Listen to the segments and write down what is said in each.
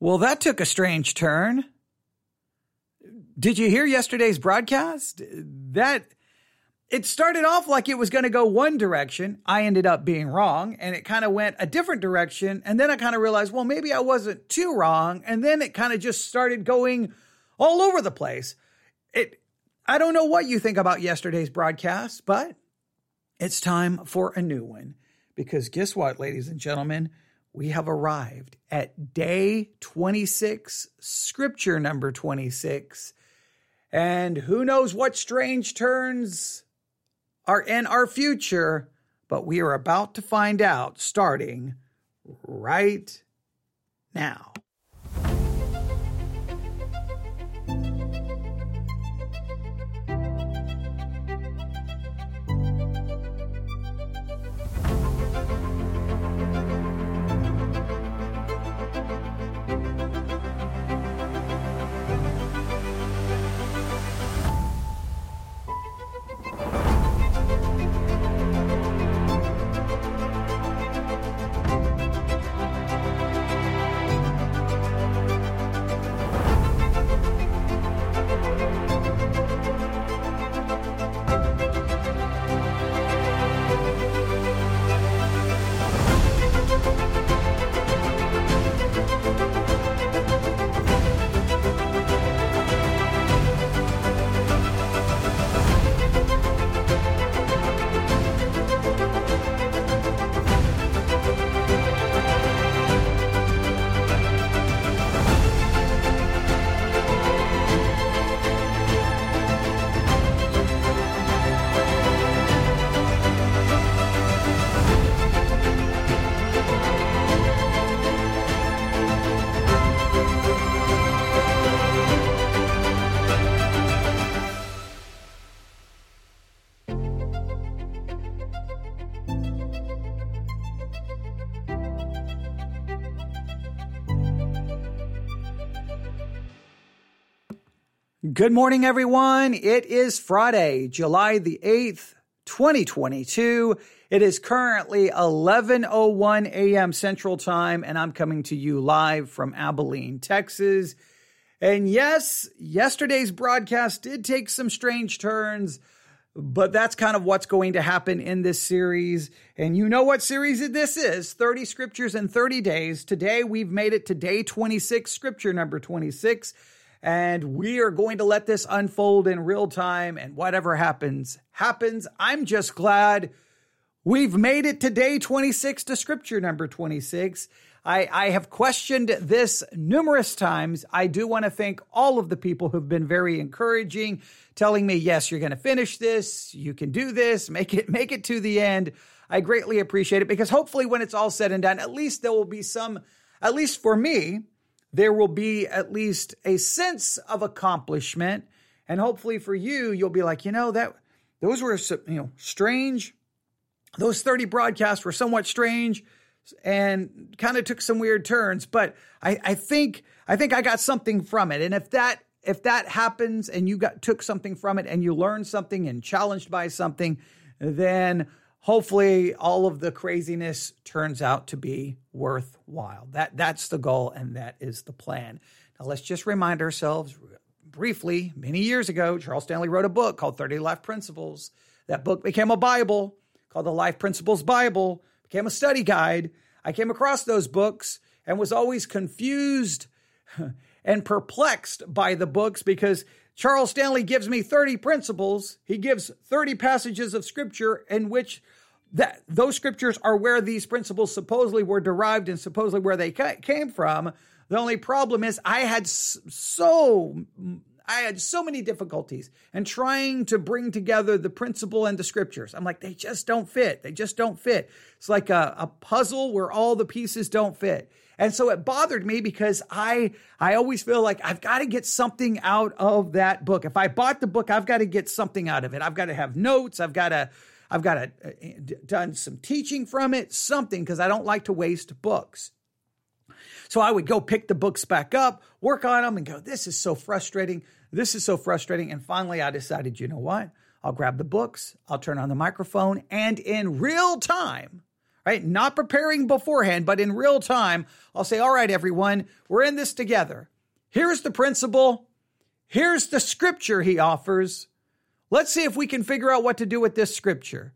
Well, that took a strange turn. Did you hear yesterday's broadcast? That it started off like it was going to go one direction. I ended up being wrong and it kind of went a different direction. And then I kind of realized, well, maybe I wasn't too wrong. And then it kind of just started going all over the place. It, I don't know what you think about yesterday's broadcast, but it's time for a new one because guess what, ladies and gentlemen? We have arrived at day 26, scripture number 26. And who knows what strange turns are in our future, but we are about to find out starting right now. Good morning, everyone. It is Friday, July the 8th, 2022. It is currently 11:01 a.m. Central Time and I'm coming to you live from Abilene, Texas. And yes, yesterday's broadcast did take some strange turns, but that's kind of what's going to happen in this series. And you know what series this is 30 scriptures in 30 days. Today we've made it to day 26, scripture number 26. And we are going to let this unfold in real time. And whatever happens, happens. I'm just glad we've made it to day 26 to scripture number 26. I, I have questioned this numerous times. I do want to thank all of the people who've been very encouraging, telling me, yes, you're going to finish this. You can do this. Make it, make it to the end. I greatly appreciate it because hopefully when it's all said and done, at least there will be some, at least for me, there will be at least a sense of accomplishment. And hopefully for you, you'll be like, you know, that those were, you know, strange. Those 30 broadcasts were somewhat strange and kind of took some weird turns, but I, I think, I think I got something from it. And if that, if that happens and you got, took something from it and you learned something and challenged by something, then hopefully all of the craziness turns out to be worthwhile. That that's the goal and that is the plan. Now let's just remind ourselves briefly, many years ago, Charles Stanley wrote a book called 30 Life Principles. That book became a Bible called the Life Principles Bible, became a study guide. I came across those books and was always confused and perplexed by the books because Charles Stanley gives me 30 principles. He gives 30 passages of scripture in which that those scriptures are where these principles supposedly were derived and supposedly where they came from. The only problem is I had so I had so many difficulties and trying to bring together the principle and the scriptures. I'm like, they just don't fit. They just don't fit. It's like a, a puzzle where all the pieces don't fit. And so it bothered me because I I always feel like I've got to get something out of that book. If I bought the book, I've got to get something out of it. I've got to have notes. I've got to I've got to uh, done some teaching from it, something because I don't like to waste books. So I would go pick the books back up, work on them, and go, this is so frustrating. This is so frustrating. And finally, I decided, you know what? I'll grab the books, I'll turn on the microphone, and in real time, right? Not preparing beforehand, but in real time, I'll say, all right, everyone, we're in this together. Here's the principle. Here's the scripture he offers. Let's see if we can figure out what to do with this scripture.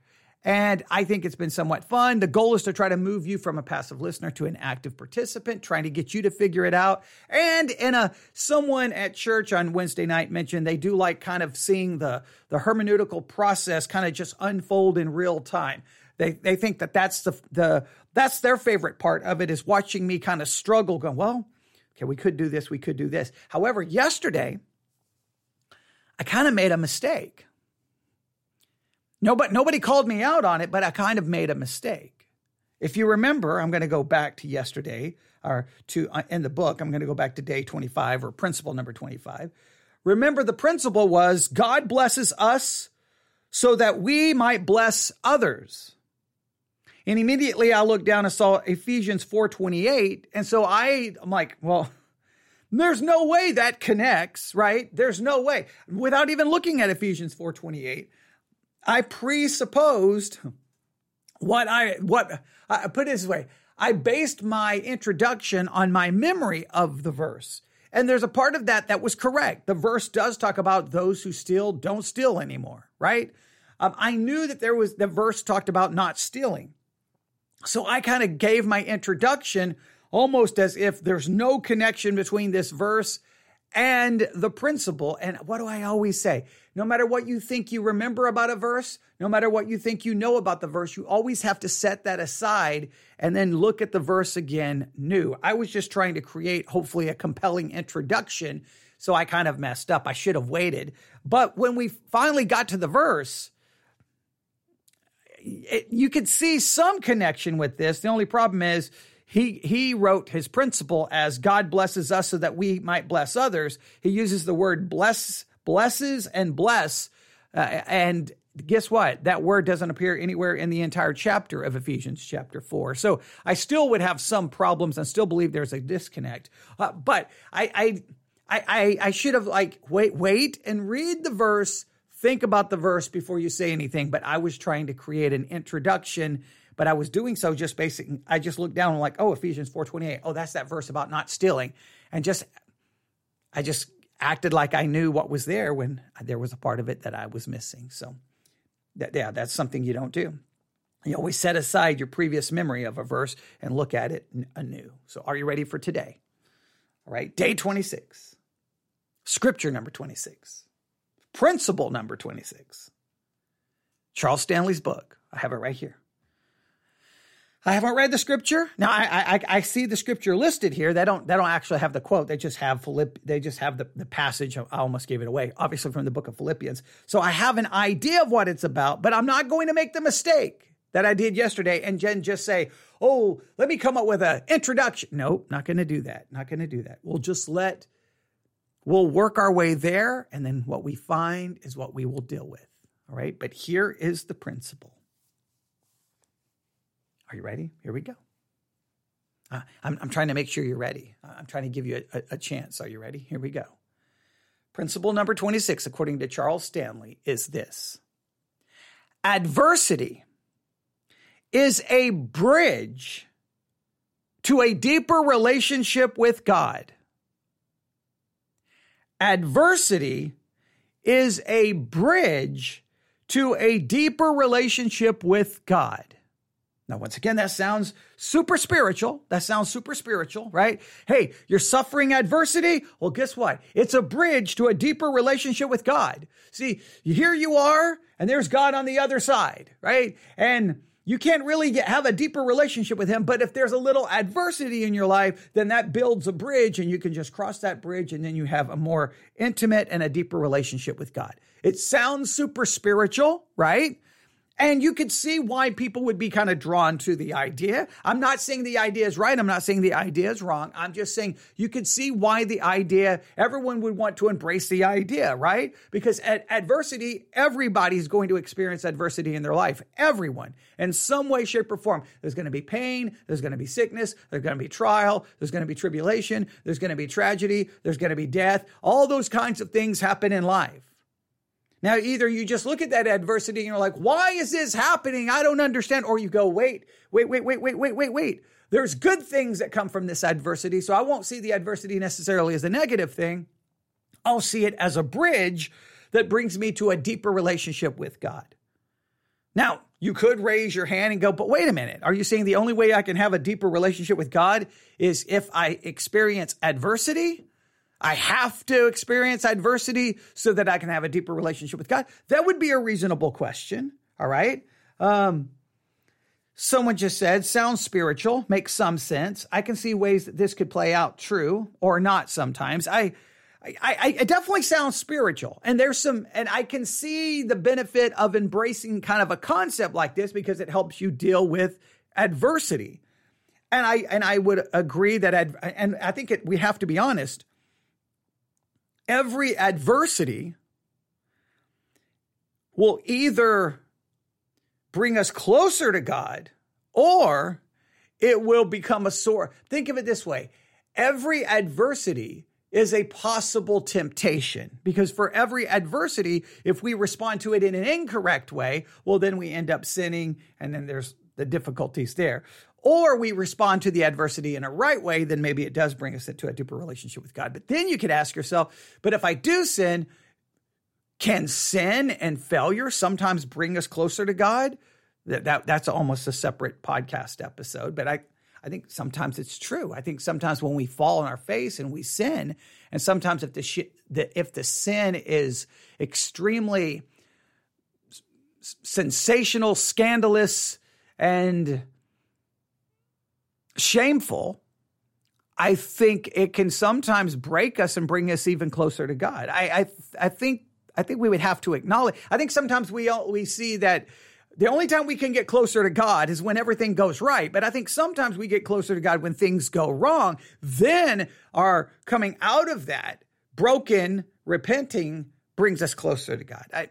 And I think it's been somewhat fun. The goal is to try to move you from a passive listener to an active participant, trying to get you to figure it out. And in a someone at church on Wednesday night mentioned they do like kind of seeing the the hermeneutical process kind of just unfold in real time. They they think that that's the the that's their favorite part of it is watching me kind of struggle going, well, okay, we could do this, we could do this. However, yesterday I kind of made a mistake. Nobody, nobody called me out on it, but I kind of made a mistake. If you remember, I'm going to go back to yesterday or to uh, in the book, I'm going to go back to day 25 or principle number 25. Remember, the principle was God blesses us so that we might bless others. And immediately I looked down and saw Ephesians 4:28, and so I, I'm like, well, there's no way that connects, right? There's no way. Without even looking at Ephesians 4:28, I presupposed what I what I put it this way. I based my introduction on my memory of the verse. And there's a part of that that was correct. The verse does talk about those who steal don't steal anymore, right? Um, I knew that there was the verse talked about not stealing. So I kind of gave my introduction almost as if there's no connection between this verse and the principle. And what do I always say? No matter what you think you remember about a verse, no matter what you think you know about the verse, you always have to set that aside and then look at the verse again new. I was just trying to create, hopefully, a compelling introduction. So I kind of messed up. I should have waited. But when we finally got to the verse, it, you could see some connection with this. The only problem is he he wrote his principle as God blesses us so that we might bless others. He uses the word bless, blesses, and bless, uh, and guess what? That word doesn't appear anywhere in the entire chapter of Ephesians chapter 4. So I still would have some problems and still believe there's a disconnect. Uh, but I, I, I, I should have like, wait, wait and read the verse, think about the verse before you say anything. But I was trying to create an introduction but I was doing so just basic. I just looked down and like, oh, Ephesians 4:28. Oh, that's that verse about not stealing. And just I just acted like I knew what was there when there was a part of it that I was missing. So that, yeah, that's something you don't do. You always set aside your previous memory of a verse and look at it anew. So are you ready for today? All right, day 26. Scripture number 26. Principle number 26. Charles Stanley's book. I have it right here. I haven't read the scripture. Now I, I I see the scripture listed here. They don't they don't actually have the quote. They just have Philipp. They just have the, the passage. I almost gave it away, obviously from the book of Philippians. So I have an idea of what it's about, but I'm not going to make the mistake that I did yesterday and Jen just say, "Oh, let me come up with an introduction." Nope, not going to do that. Not going to do that. We'll just let we'll work our way there, and then what we find is what we will deal with. All right. But here is the principle. Are you ready? Here we go. Uh, I'm, I'm, trying to make sure you're ready. Uh, I'm trying to give you a, a, a chance. Are you ready? Here we go. Principle number 26, according to Charles Stanley, is this adversity is a bridge to a deeper relationship with God. Adversity is a bridge to a deeper relationship with God. Now, once again, that sounds super spiritual. That sounds super spiritual, right? Hey, you're suffering adversity. Well, guess what? It's a bridge to a deeper relationship with God. See, here you are, and there's God on the other side, right? And you can't really get, have a deeper relationship with him, but if there's a little adversity in your life, then that builds a bridge and you can just cross that bridge and then you have a more intimate and a deeper relationship with God. It sounds super spiritual, right? And you could see why people would be kind of drawn to the idea. I'm not saying the idea is right. I'm not saying the idea is wrong. I'm just saying you could see why the idea, everyone would want to embrace the idea, right? Because at adversity, everybody's going to experience adversity in their life. Everyone, in some way, shape, or form. There's going to be pain. There's going to be sickness. There's going to be trial. There's going to be tribulation. There's going to be tragedy. There's going to be death. All those kinds of things happen in life. Now, either you just look at that adversity and you're like, why is this happening? I don't understand. Or you go, wait, wait, wait, wait, wait, wait, wait, wait. There's good things that come from this adversity. So I won't see the adversity necessarily as a negative thing. I'll see it as a bridge that brings me to a deeper relationship with God. Now, you could raise your hand and go, but wait a minute. Are you saying the only way I can have a deeper relationship with God is if I experience adversity? I have to experience adversity so that I can have a deeper relationship with God? That would be a reasonable question. All right. Um, someone just said, sounds spiritual, makes some sense. I can see ways that this could play out true or not sometimes. I, I, I, it definitely sounds spiritual. And there's some, and I can see the benefit of embracing kind of a concept like this because it helps you deal with adversity. And I, and I would agree that, ad, and I think it, we have to be honest every adversity will either bring us closer to God or it will become a sore. Think of it this way every adversity is a possible temptation because for every adversity, if we respond to it in an incorrect way, well, then we end up sinning and then there's the difficulties there or we respond to the adversity in a right way, then maybe it does bring us into a deeper relationship with God. But then you could ask yourself, but if I do sin, can sin and failure sometimes bring us closer to God? That, that that's almost a separate podcast episode, but I I think sometimes it's true. I think sometimes when we fall on our face and we sin, and sometimes if the, sh- the if the sin is extremely sensational, scandalous, and shameful, I think it can sometimes break us and bring us even closer to God. I, I, I think, I think we would have to acknowledge. I think sometimes we all, we see that the only time we can get closer to God is when everything goes right. But I think sometimes we get closer to God when things go wrong. Then our coming out of that broken, repenting brings us closer to God. I,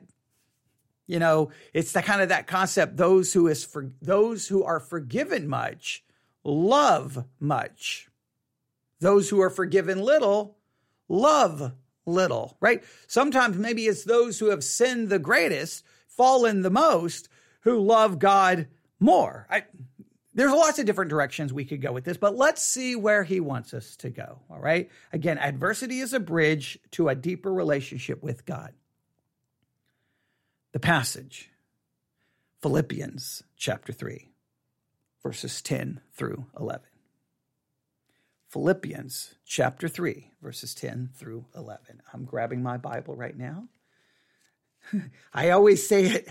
you know, it's the kind of that concept. Those who is for those who are forgiven much love much. Those who are forgiven little love little, right? Sometimes maybe it's those who have sinned the greatest, fallen the most, who love God more. I, there's lots of different directions we could go with this, but let's see where he wants us to go. All right. Again, adversity is a bridge to a deeper relationship with God. The passage, Philippians chapter 3 verses 10 through 11. Philippians chapter 3, verses 10 through 11. I'm grabbing my Bible right now. I always say it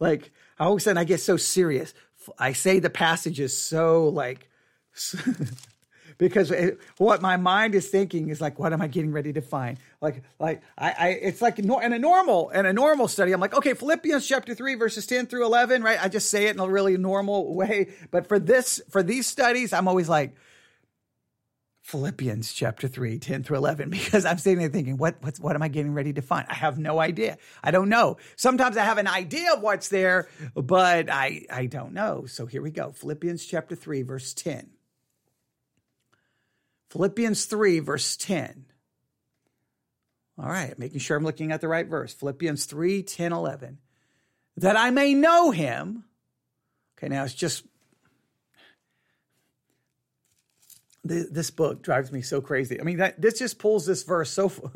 like, I always say, I get so serious. I say the passages so like, because it, what my mind is thinking is like, what am I getting ready to find? Like, like I, I it's like in a normal in a normal study, I'm like, okay, Philippians chapter three, verses ten through eleven, right? I just say it in a really normal way. But for this, for these studies, I'm always like, Philippians chapter 3, 10 through 11, because I'm sitting there thinking, what, what's, what am I getting ready to find? I have no idea. I don't know. Sometimes I have an idea of what's there, but I, I don't know. So here we go. Philippians chapter 3, verse 10. Philippians 3, verse 10. All right, making sure I'm looking at the right verse. Philippians 3, 10, 11. That I may know him. Okay, now it's just. This book drives me so crazy. I mean, that, this just pulls this verse so.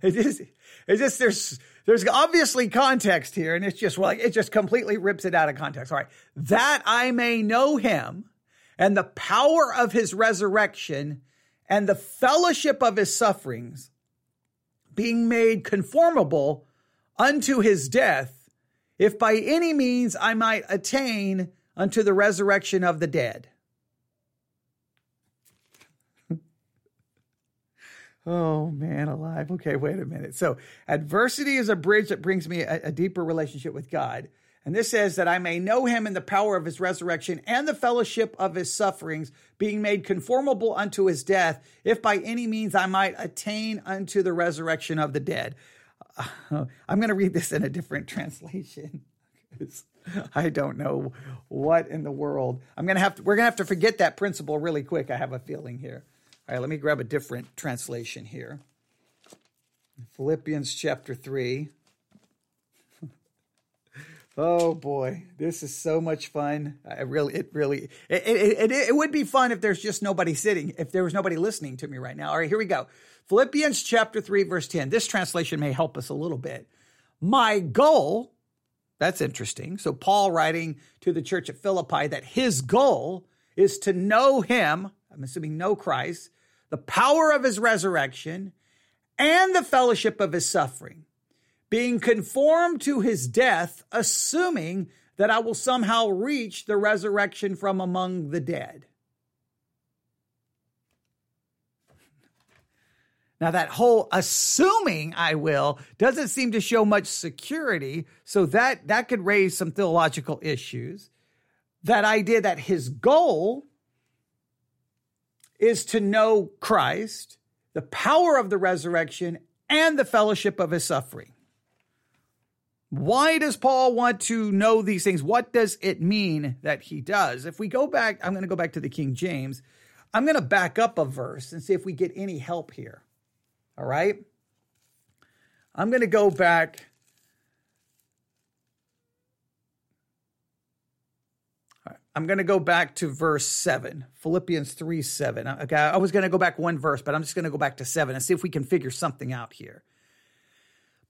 It is. It just there's there's obviously context here, and it's just like it just completely rips it out of context. All right, that I may know him, and the power of his resurrection, and the fellowship of his sufferings, being made conformable unto his death, if by any means I might attain unto the resurrection of the dead. oh man, alive. Okay, wait a minute. So, adversity is a bridge that brings me a, a deeper relationship with God. And this says that I may know him in the power of his resurrection and the fellowship of his sufferings, being made conformable unto his death, if by any means I might attain unto the resurrection of the dead. Uh, I'm going to read this in a different translation. I don't know what in the world. I'm going to have to, we're going to have to forget that principle really quick. I have a feeling here. All right, let me grab a different translation here. Philippians chapter 3 Oh boy, this is so much fun. I really, it really, it, it, it, it, would be fun if there's just nobody sitting, if there was nobody listening to me right now. All right, here we go. Philippians chapter 3, verse 10. This translation may help us a little bit. My goal, that's interesting. So, Paul writing to the church at Philippi that his goal is to know him, I'm assuming know Christ, the power of his resurrection, and the fellowship of his suffering being conformed to his death, assuming that I will somehow reach the resurrection from among the dead. Now, that whole assuming I will doesn't seem to show much security. So that, that could raise some theological issues. That idea that his goal is to know Christ, the power of the resurrection, and the fellowship of his suffering. Why does Paul want to know these things? What does it mean that he does? If we go back, I'm going to go back to the King James. I'm going to back up a verse and see if we get any help here. All right? I'm going to go back. I'm going to go back to verse 7, Philippians 3 7. Okay, I was going to go back one verse, but I'm just going to go back to 7 and see if we can figure something out here.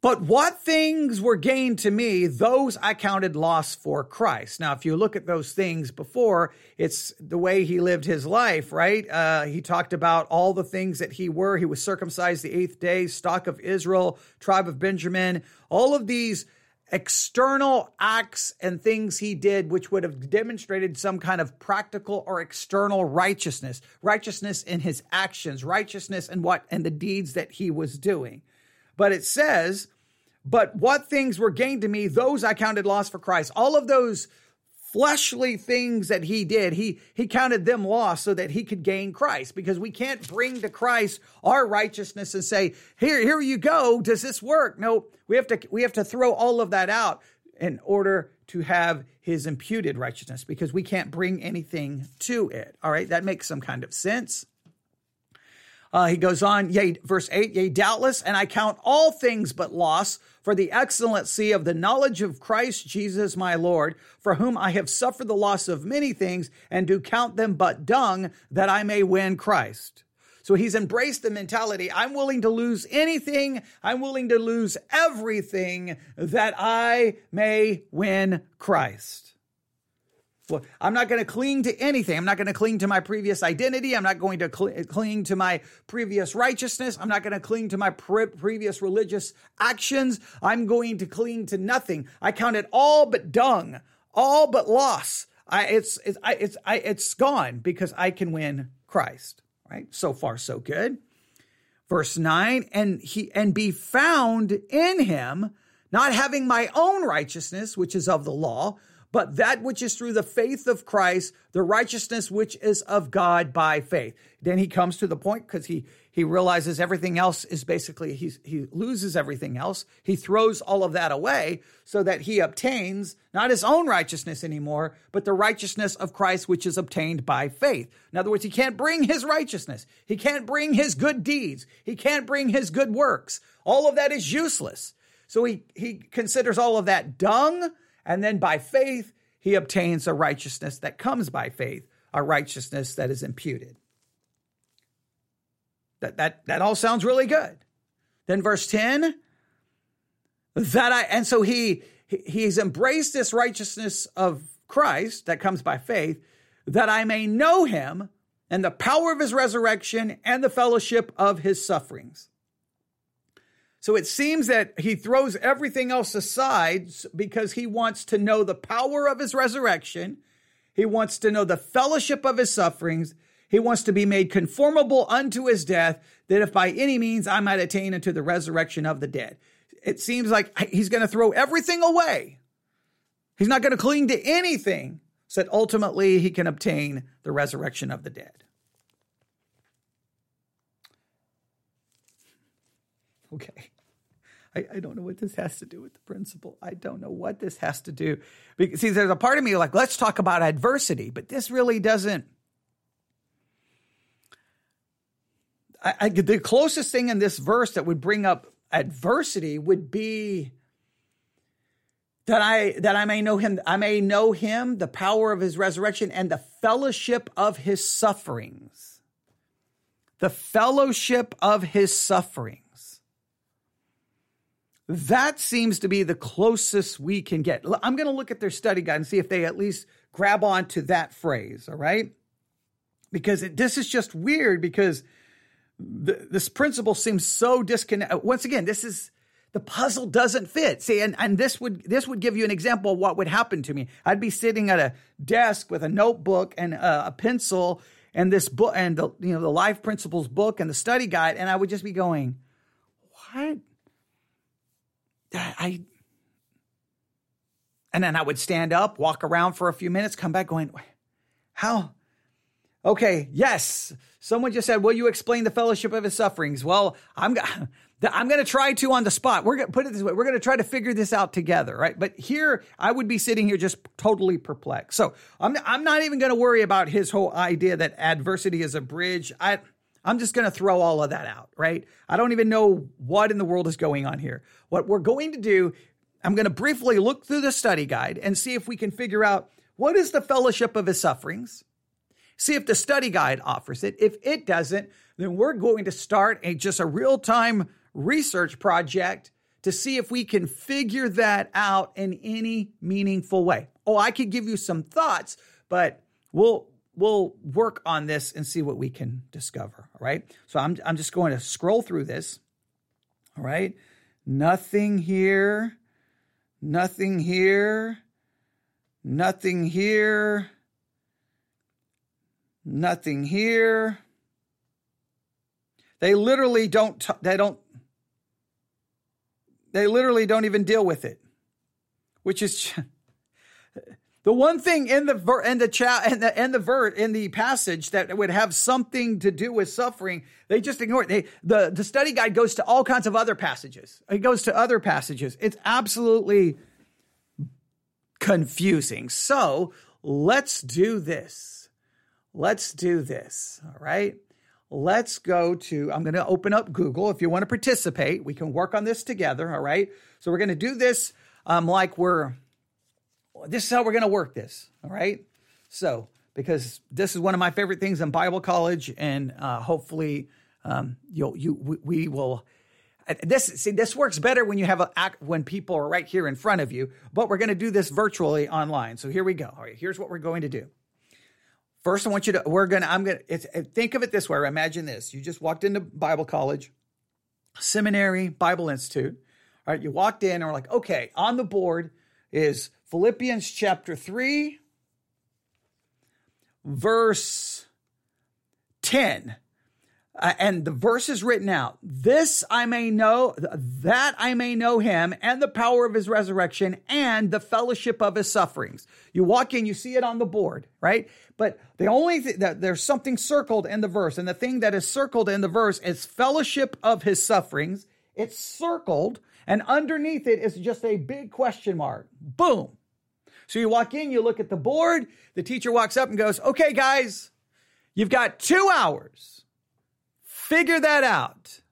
But what things were gained to me, those I counted loss for Christ. Now, if you look at those things before, it's the way he lived his life, right? Uh, he talked about all the things that he were. He was circumcised the eighth day, stock of Israel, tribe of Benjamin, all of these external acts and things he did, which would have demonstrated some kind of practical or external righteousness, righteousness in his actions, righteousness in what, and the deeds that he was doing. But it says, but what things were gained to me, those I counted loss for Christ. All of those fleshly things that he did, he, he counted them loss so that he could gain Christ because we can't bring to Christ our righteousness and say, here, here you go. Does this work? No, we have to, we have to throw all of that out in order to have his imputed righteousness because we can't bring anything to it. All right. That makes some kind of sense. Uh, he goes on, yea, verse 8, yea, doubtless, and I count all things but loss for the excellency of the knowledge of Christ Jesus my Lord, for whom I have suffered the loss of many things, and do count them but dung, that I may win Christ. So he's embraced the mentality I'm willing to lose anything, I'm willing to lose everything that I may win Christ. Well, I'm not going to cling to anything. I'm not going to cling to my previous identity. I'm not going to cl- cling to my previous righteousness. I'm not going to cling to my pre- previous religious actions. I'm going to cling to nothing. I count it all but dung, all but loss. I, it's it's I, it's I, it's gone because I can win Christ. Right. So far, so good. Verse nine, and he and be found in him, not having my own righteousness, which is of the law but that which is through the faith of Christ, the righteousness which is of God by faith. Then he comes to the point because he he realizes everything else is basically he he loses everything else. He throws all of that away so that he obtains not his own righteousness anymore, but the righteousness of Christ which is obtained by faith. In other words, he can't bring his righteousness. He can't bring his good deeds. He can't bring his good works. All of that is useless. So he he considers all of that dung and then by faith, he obtains a righteousness that comes by faith, a righteousness that is imputed. That, that, that all sounds really good. Then verse 10, that I, and so he, he's embraced this righteousness of Christ that comes by faith, that I may know him and the power of his resurrection and the fellowship of his sufferings so it seems that he throws everything else aside because he wants to know the power of his resurrection. He wants to know the fellowship of his sufferings. He wants to be made conformable unto his death, that if by any means I might attain unto the resurrection of the dead. It seems like he's going to throw everything away. He's not going to cling to anything so that ultimately he can obtain the resurrection of the dead. Okay. I, I don't know what this has to do with the principle. I don't know what this has to do. Because, see, there's a part of me like, let's talk about adversity, but this really doesn't. I, I, the closest thing in this verse that would bring up adversity would be that I that I may know him I may know him the power of his resurrection and the fellowship of his sufferings the fellowship of his sufferings that seems to be the closest we can get I'm going to look at their study guide and see if they at least grab on to that phrase all right because it, this is just weird because the, this principle seems so disconnected uh, once again this is the puzzle doesn't fit. See, and, and this would this would give you an example of what would happen to me. I'd be sitting at a desk with a notebook and a, a pencil and this book and the you know the life principles book and the study guide, and I would just be going, what? I and then I would stand up, walk around for a few minutes, come back going, how? Okay, yes. Someone just said, "Will you explain the fellowship of his sufferings?" Well, I'm I'm going to try to on the spot. We're going to put it this way. We're going to try to figure this out together, right? But here, I would be sitting here just totally perplexed. So I'm, I'm not even going to worry about his whole idea that adversity is a bridge. I, I'm just going to throw all of that out, right? I don't even know what in the world is going on here. What we're going to do, I'm going to briefly look through the study guide and see if we can figure out what is the fellowship of his sufferings. See if the study guide offers it. If it doesn't, then we're going to start a just a real time research project to see if we can figure that out in any meaningful way. Oh, I could give you some thoughts, but we'll we'll work on this and see what we can discover. All right. So I'm I'm just going to scroll through this. All right. Nothing here. Nothing here. Nothing here. Nothing here. They literally don't t- they don't they literally don't even deal with it, which is the one thing in the ver- in the chat and the in the vert in the passage that would have something to do with suffering. They just ignore it. They, the the study guide goes to all kinds of other passages. It goes to other passages. It's absolutely confusing. So let's do this. Let's do this. All right let's go to, I'm going to open up Google. If you want to participate, we can work on this together. All right. So we're going to do this um, like we're, this is how we're going to work this. All right. So, because this is one of my favorite things in Bible college, and uh, hopefully, um, you'll, you, we, we will. This see this works better when you have a when people are right here in front of you. But we're going to do this virtually online. So here we go. All right, here's what we're going to do. First, I want you to, we're going to, I'm going to, think of it this way. Imagine this. You just walked into Bible college, seminary, Bible Institute. All right. You walked in and we're like, okay, on the board is Philippians chapter 3, verse 10. Uh, and the verse is written out. This I may know, that I may know him and the power of his resurrection and the fellowship of his sufferings. You walk in, you see it on the board, right? But the only thing that there's something circled in the verse, and the thing that is circled in the verse is fellowship of his sufferings. It's circled, and underneath it is just a big question mark. Boom. So you walk in, you look at the board, the teacher walks up and goes, Okay, guys, you've got two hours Figure that out.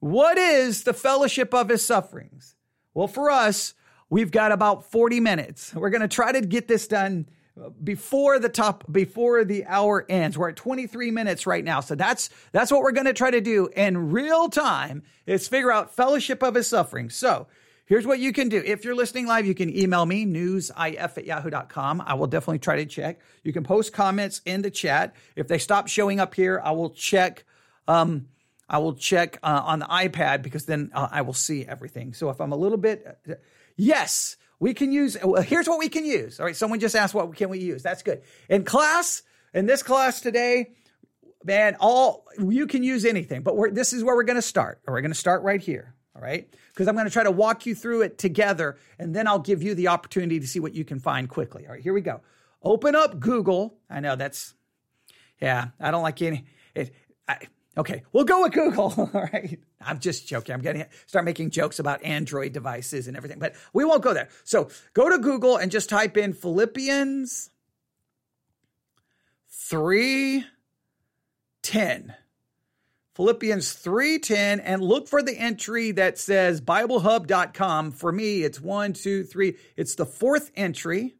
What is the fellowship of his sufferings? Well, for us, we've got about 40 minutes. We're going to try to get this done before the top before the hour ends. We're at 23 minutes right now. So that's that's what we're going to try to do in real time is figure out fellowship of his suffering. So here's what you can do. If you're listening live you can email me newsif at yahoo.com i will definitely try to check. You can post comments in the chat. If they stop showing up here i will check um, I will check uh, on the iPad because then uh, I will see everything. So if I'm a little bit, uh, yes, we can use. Well, here's what we can use. All right, someone just asked what can we use. That's good. In class, in this class today, man, all you can use anything. But this is where we're going to start. Or we're going to start right here. All right, because I'm going to try to walk you through it together, and then I'll give you the opportunity to see what you can find quickly. All right, here we go. Open up Google. I know that's, yeah, I don't like any. It, I, Okay, we'll go with Google. All right. I'm just joking. I'm getting start making jokes about Android devices and everything, but we won't go there. So go to Google and just type in Philippians 310. Philippians 3:10 and look for the entry that says biblehub.com. For me, it's one, two, three. It's the fourth entry.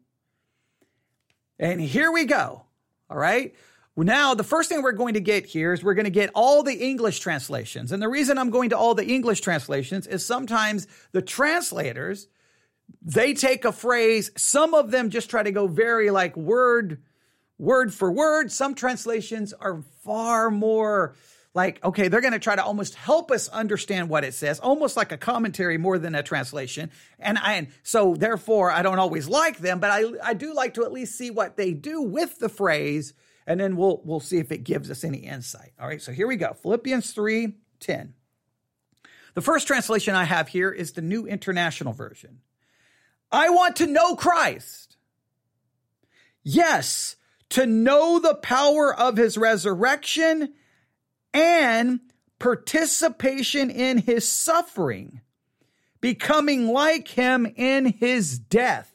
And here we go. All right. Now, the first thing we're going to get here is we're going to get all the English translations. And the reason I'm going to all the English translations is sometimes the translators, they take a phrase, some of them just try to go very like word, word for word. Some translations are far more like, okay, they're going to try to almost help us understand what it says, almost like a commentary more than a translation. And I, and so therefore I don't always like them, but I, I do like to at least see what they do with the phrase. And then we'll, we'll see if it gives us any insight. All right. So here we go. Philippians 3, 10. The first translation I have here is the New International Version. I want to know Christ. Yes, to know the power of his resurrection and participation in his suffering, becoming like him in his death.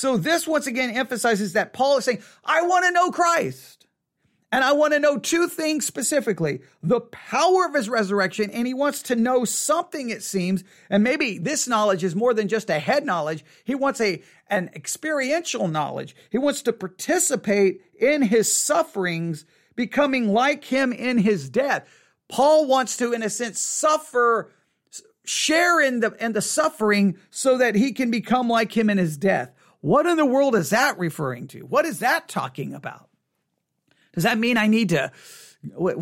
So, this once again emphasizes that Paul is saying, I want to know Christ. And I want to know two things specifically the power of his resurrection, and he wants to know something, it seems. And maybe this knowledge is more than just a head knowledge. He wants a, an experiential knowledge. He wants to participate in his sufferings becoming like him in his death. Paul wants to, in a sense, suffer, share in the, in the suffering so that he can become like him in his death. What in the world is that referring to? What is that talking about? Does that mean I need to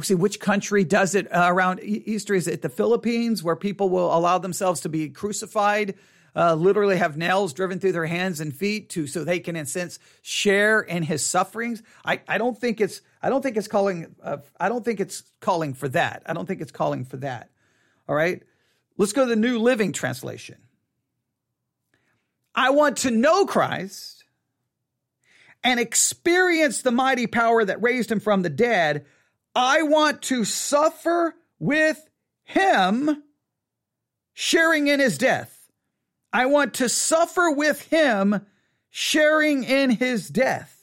see which country does it uh, around Easter? Is it the Philippines where people will allow themselves to be crucified? Uh, literally have nails driven through their hands and feet to so they can in a sense share in his sufferings. I, I don't think it's I don't think it's calling. Uh, I don't think it's calling for that. I don't think it's calling for that. All right. Let's go to the New Living Translation. I want to know Christ and experience the mighty power that raised him from the dead. I want to suffer with him, sharing in his death. I want to suffer with him, sharing in his death.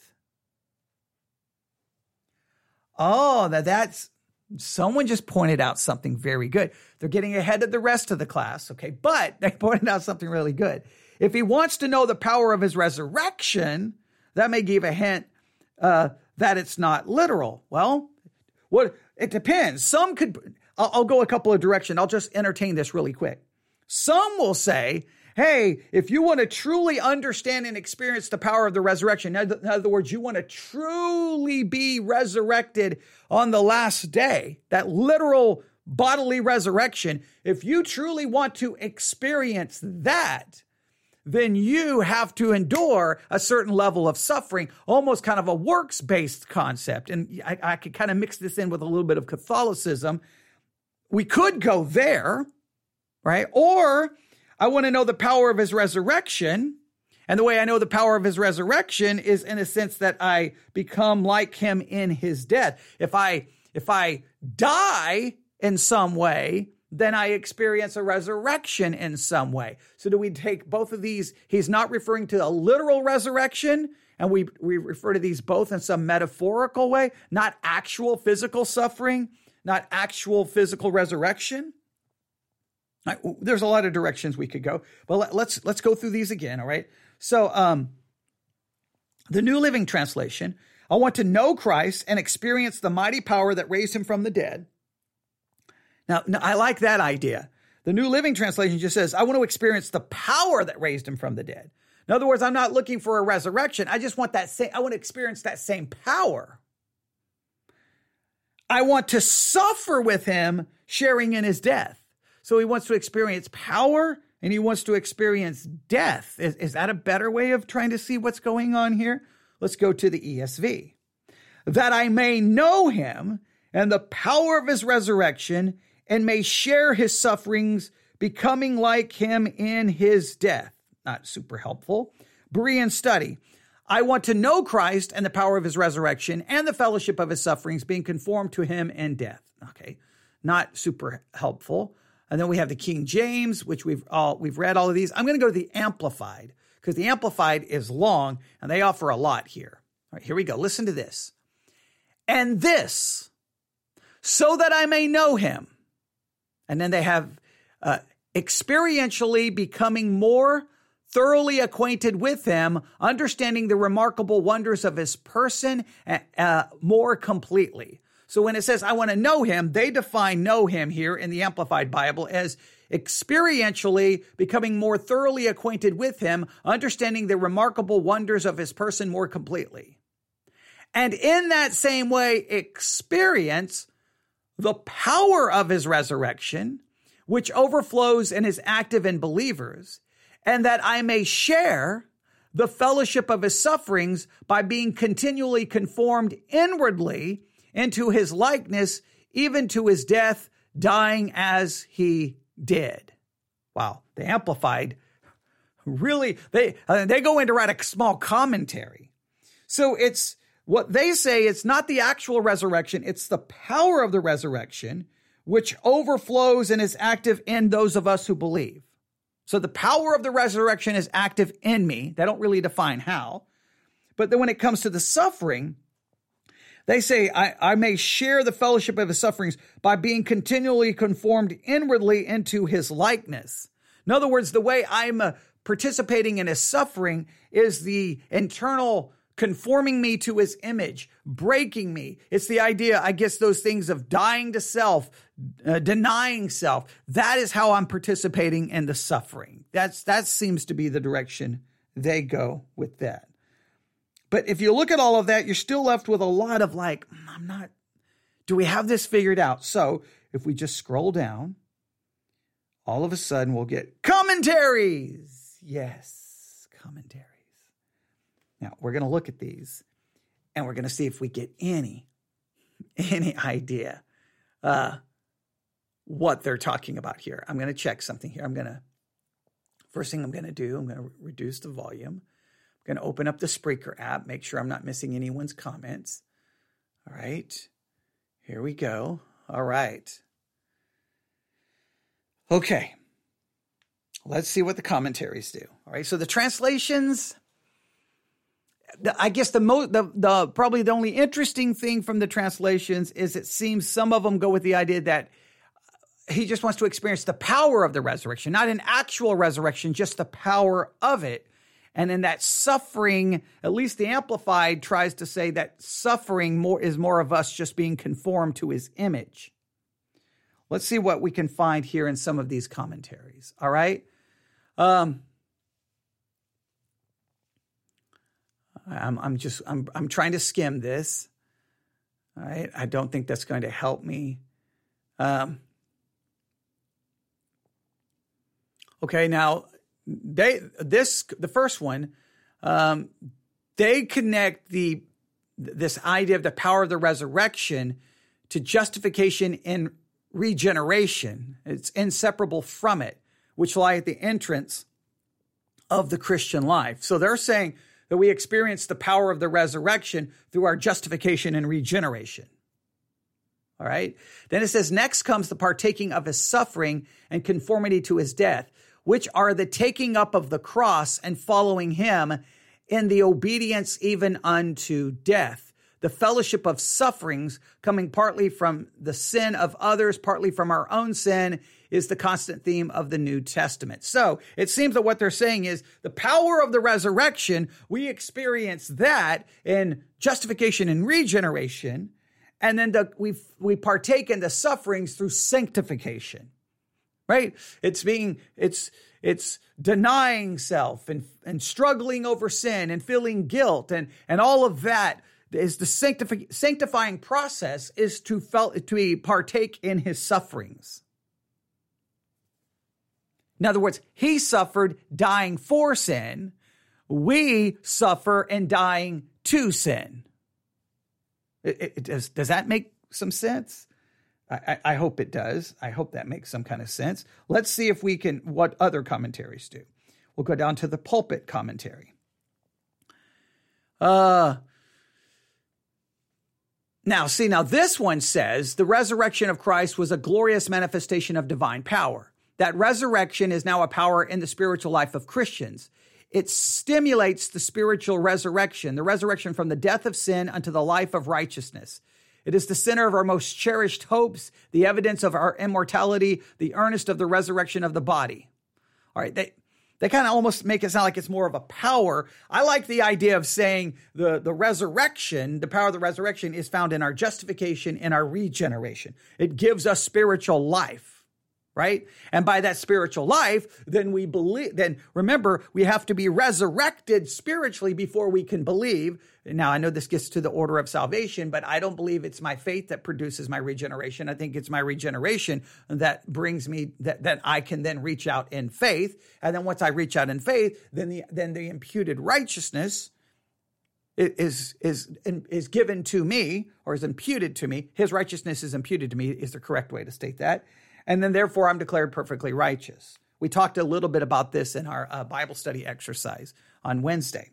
Oh, that that's someone just pointed out something very good. They're getting ahead of the rest of the class, okay? But they pointed out something really good. If he wants to know the power of his resurrection, that may give a hint uh, that it's not literal. Well, what it depends. Some could. I'll, I'll go a couple of directions. I'll just entertain this really quick. Some will say hey, if you want to truly understand and experience the power of the resurrection, in other words, you want to truly be resurrected on the last day, that literal bodily resurrection, if you truly want to experience that, then you have to endure a certain level of suffering, almost kind of a works based concept. And I, I could kind of mix this in with a little bit of Catholicism. We could go there, right? Or I want to know the power of his resurrection. And the way I know the power of his resurrection is in a sense that I become like him in his death. If I if I die in some way, then I experience a resurrection in some way. So do we take both of these? He's not referring to a literal resurrection, and we we refer to these both in some metaphorical way, not actual physical suffering, not actual physical resurrection. There's a lot of directions we could go, but let, let's, let's go through these again. All right. So, um, the New Living Translation. I want to know Christ and experience the mighty power that raised him from the dead. Now, I like that idea. The New Living Translation just says, I want to experience the power that raised him from the dead. In other words, I'm not looking for a resurrection. I just want that same, I want to experience that same power. I want to suffer with him, sharing in his death. So he wants to experience power and he wants to experience death. Is, is that a better way of trying to see what's going on here? Let's go to the ESV. That I may know him and the power of his resurrection and may share his sufferings, becoming like him in his death. Not super helpful. Berean study. I want to know Christ and the power of his resurrection and the fellowship of his sufferings, being conformed to him in death. Okay, not super helpful. And then we have the King James, which we've all we've read all of these. I'm going to go to the Amplified because the Amplified is long and they offer a lot here. All right, here we go. Listen to this. And this, so that I may know him. And then they have uh, experientially becoming more thoroughly acquainted with him, understanding the remarkable wonders of his person uh, uh more completely. So when it says, I want to know him, they define know him here in the Amplified Bible as experientially becoming more thoroughly acquainted with him, understanding the remarkable wonders of his person more completely. And in that same way, experience the power of his resurrection, which overflows and is active in believers, and that I may share the fellowship of his sufferings by being continually conformed inwardly into his likeness, even to his death, dying as he did. Wow, the Amplified really they uh, they go in to write a small commentary. So it's what they say it's not the actual resurrection, it's the power of the resurrection which overflows and is active in those of us who believe. So the power of the resurrection is active in me. They don't really define how. But then when it comes to the suffering, they say, I, I may share the fellowship of his sufferings by being continually conformed inwardly into his likeness. In other words, the way I'm uh, participating in his suffering is the internal conforming me to his image, breaking me. It's the idea, I guess, those things of dying to self, uh, denying self. That is how I'm participating in the suffering. That's that seems to be the direction they go with that. But if you look at all of that, you're still left with a lot of like, mm, I'm not, do we have this figured out? So if we just scroll down, all of a sudden we'll get commentaries. Yes, commentaries. Now we're going to look at these and we're going to see if we get any, any idea uh, what they're talking about here. I'm going to check something here. I'm going to, first thing I'm going to do, I'm going to reduce the volume I'm going to open up the Spreaker app, make sure I'm not missing anyone's comments. All right. Here we go. All right. Okay. Let's see what the commentaries do. All right. So the translations, I guess the most, the, the probably the only interesting thing from the translations is it seems some of them go with the idea that he just wants to experience the power of the resurrection, not an actual resurrection, just the power of it. And in that suffering, at least the Amplified tries to say that suffering more is more of us just being conformed to his image. Let's see what we can find here in some of these commentaries. All right. Um, I'm, I'm just I'm I'm trying to skim this. All right. I don't think that's going to help me. Um, okay. Now they this the first one um, they connect the this idea of the power of the resurrection to justification and regeneration. It's inseparable from it, which lie at the entrance of the Christian life. So they're saying that we experience the power of the resurrection through our justification and regeneration. All right. Then it says, next comes the partaking of his suffering and conformity to his death which are the taking up of the cross and following him in the obedience even unto death. The fellowship of sufferings coming partly from the sin of others, partly from our own sin is the constant theme of the New Testament. So it seems that what they're saying is the power of the resurrection, we experience that in justification and regeneration. And then the, we we partake in the sufferings through sanctification right? It's being, it's, it's denying self and, and struggling over sin and feeling guilt and, and all of that is the sanctifi- sanctifying process is to fel- to partake in his sufferings. In other words, he suffered dying for sin. We suffer and dying to sin. It, it, does, does that make some sense? I, I, hope it does. I hope that makes some kind of sense. Let's see if we can, what other commentaries do. We'll go down to the pulpit commentary. Uh, now, see, now this one says the resurrection of Christ was a glorious manifestation of divine power. That resurrection is now a power in the spiritual life of Christians. It stimulates the spiritual resurrection, the resurrection from the death of sin unto the life of righteousness. It is the center of our most cherished hopes, the evidence of our immortality, the earnest of the resurrection of the body. All right, they, they kind of almost make it sound like it's more of a power. I like the idea of saying the, the resurrection, the power of the resurrection is found in our justification and our regeneration. It gives us spiritual life right? And by that spiritual life, then we believe, then remember, we have to be resurrected spiritually before we can believe. Now, I know this gets to the order of salvation, but I don't believe it's my faith that produces my regeneration. I think it's my regeneration that brings me, that, that I can then reach out in faith. And then once I reach out in faith, then the, then the imputed righteousness, is is is given to me or is imputed to me his righteousness is imputed to me is the correct way to state that and then therefore I'm declared perfectly righteous. We talked a little bit about this in our uh, Bible study exercise on Wednesday.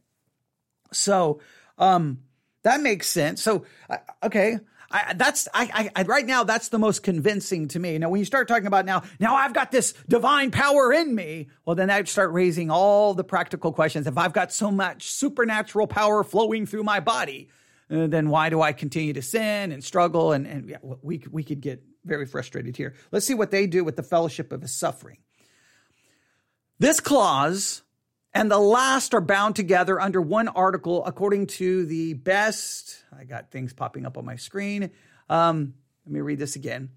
So um, that makes sense. So uh, okay, I, that's I, I, right now that's the most convincing to me. Now, when you start talking about now, now I've got this divine power in me. Well, then I'd start raising all the practical questions. If I've got so much supernatural power flowing through my body, uh, then why do I continue to sin and struggle? And, and yeah, we we could get very frustrated here. Let's see what they do with the fellowship of his suffering. This clause and the last are bound together under one article according to the best. I got things popping up on my screen. Um, let me read this again.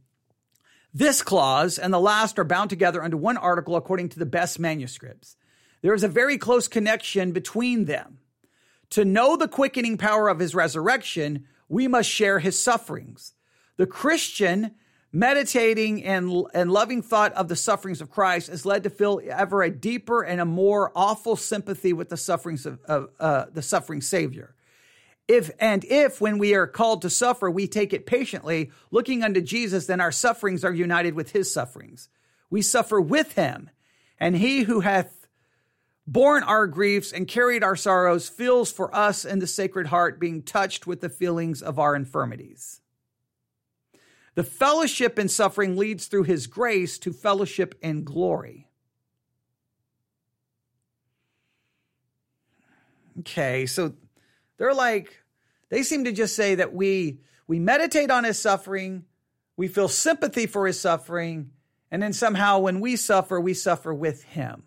This clause and the last are bound together under one article according to the best manuscripts. There is a very close connection between them. To know the quickening power of his resurrection, we must share his sufferings. The Christian meditating and, and loving thought of the sufferings of Christ has led to feel ever a deeper and a more awful sympathy with the sufferings of, of uh, the suffering Savior. If and if when we are called to suffer, we take it patiently, looking unto Jesus, then our sufferings are united with his sufferings. We suffer with him, and he who hath borne our griefs and carried our sorrows feels for us in the sacred heart, being touched with the feelings of our infirmities. The fellowship in suffering leads through his grace to fellowship in glory. Okay, so they're like, they seem to just say that we we meditate on his suffering, we feel sympathy for his suffering, and then somehow when we suffer, we suffer with him.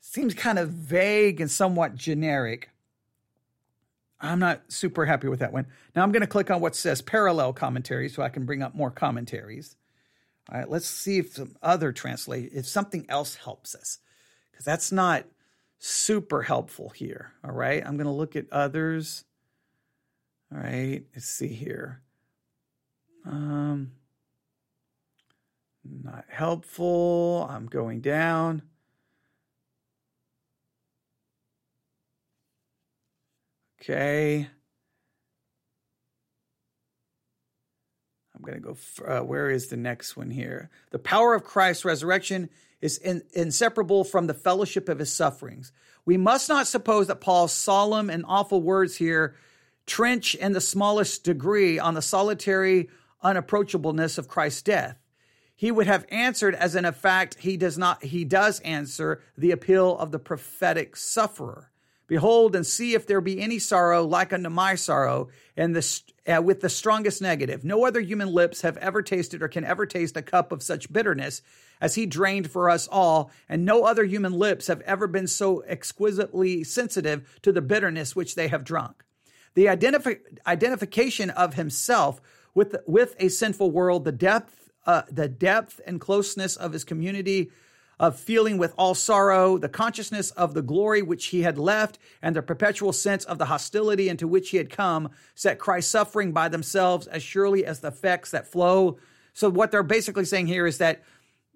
Seems kind of vague and somewhat generic. I'm not super happy with that one. Now I'm going to click on what says parallel commentary so I can bring up more commentaries. All right, let's see if some other translate if something else helps us because that's not super helpful here. All right, I'm going to look at others. All right, let's see here. Um, not helpful. I'm going down. Okay. I'm going to go. Uh, where is the next one here? The power of Christ's resurrection is in, inseparable from the fellowship of his sufferings. We must not suppose that Paul's solemn and awful words here trench in the smallest degree on the solitary unapproachableness of Christ's death. He would have answered as in a fact he does not he does answer the appeal of the prophetic sufferer. Behold and see if there be any sorrow like unto my sorrow, and the, uh, with the strongest negative. No other human lips have ever tasted or can ever taste a cup of such bitterness as he drained for us all, and no other human lips have ever been so exquisitely sensitive to the bitterness which they have drunk. The identifi- identification of himself with, with a sinful world, the depth, uh, the depth and closeness of his community of feeling with all sorrow, the consciousness of the glory which he had left, and the perpetual sense of the hostility into which he had come, set Christ's suffering by themselves as surely as the effects that flow. So, what they're basically saying here is that,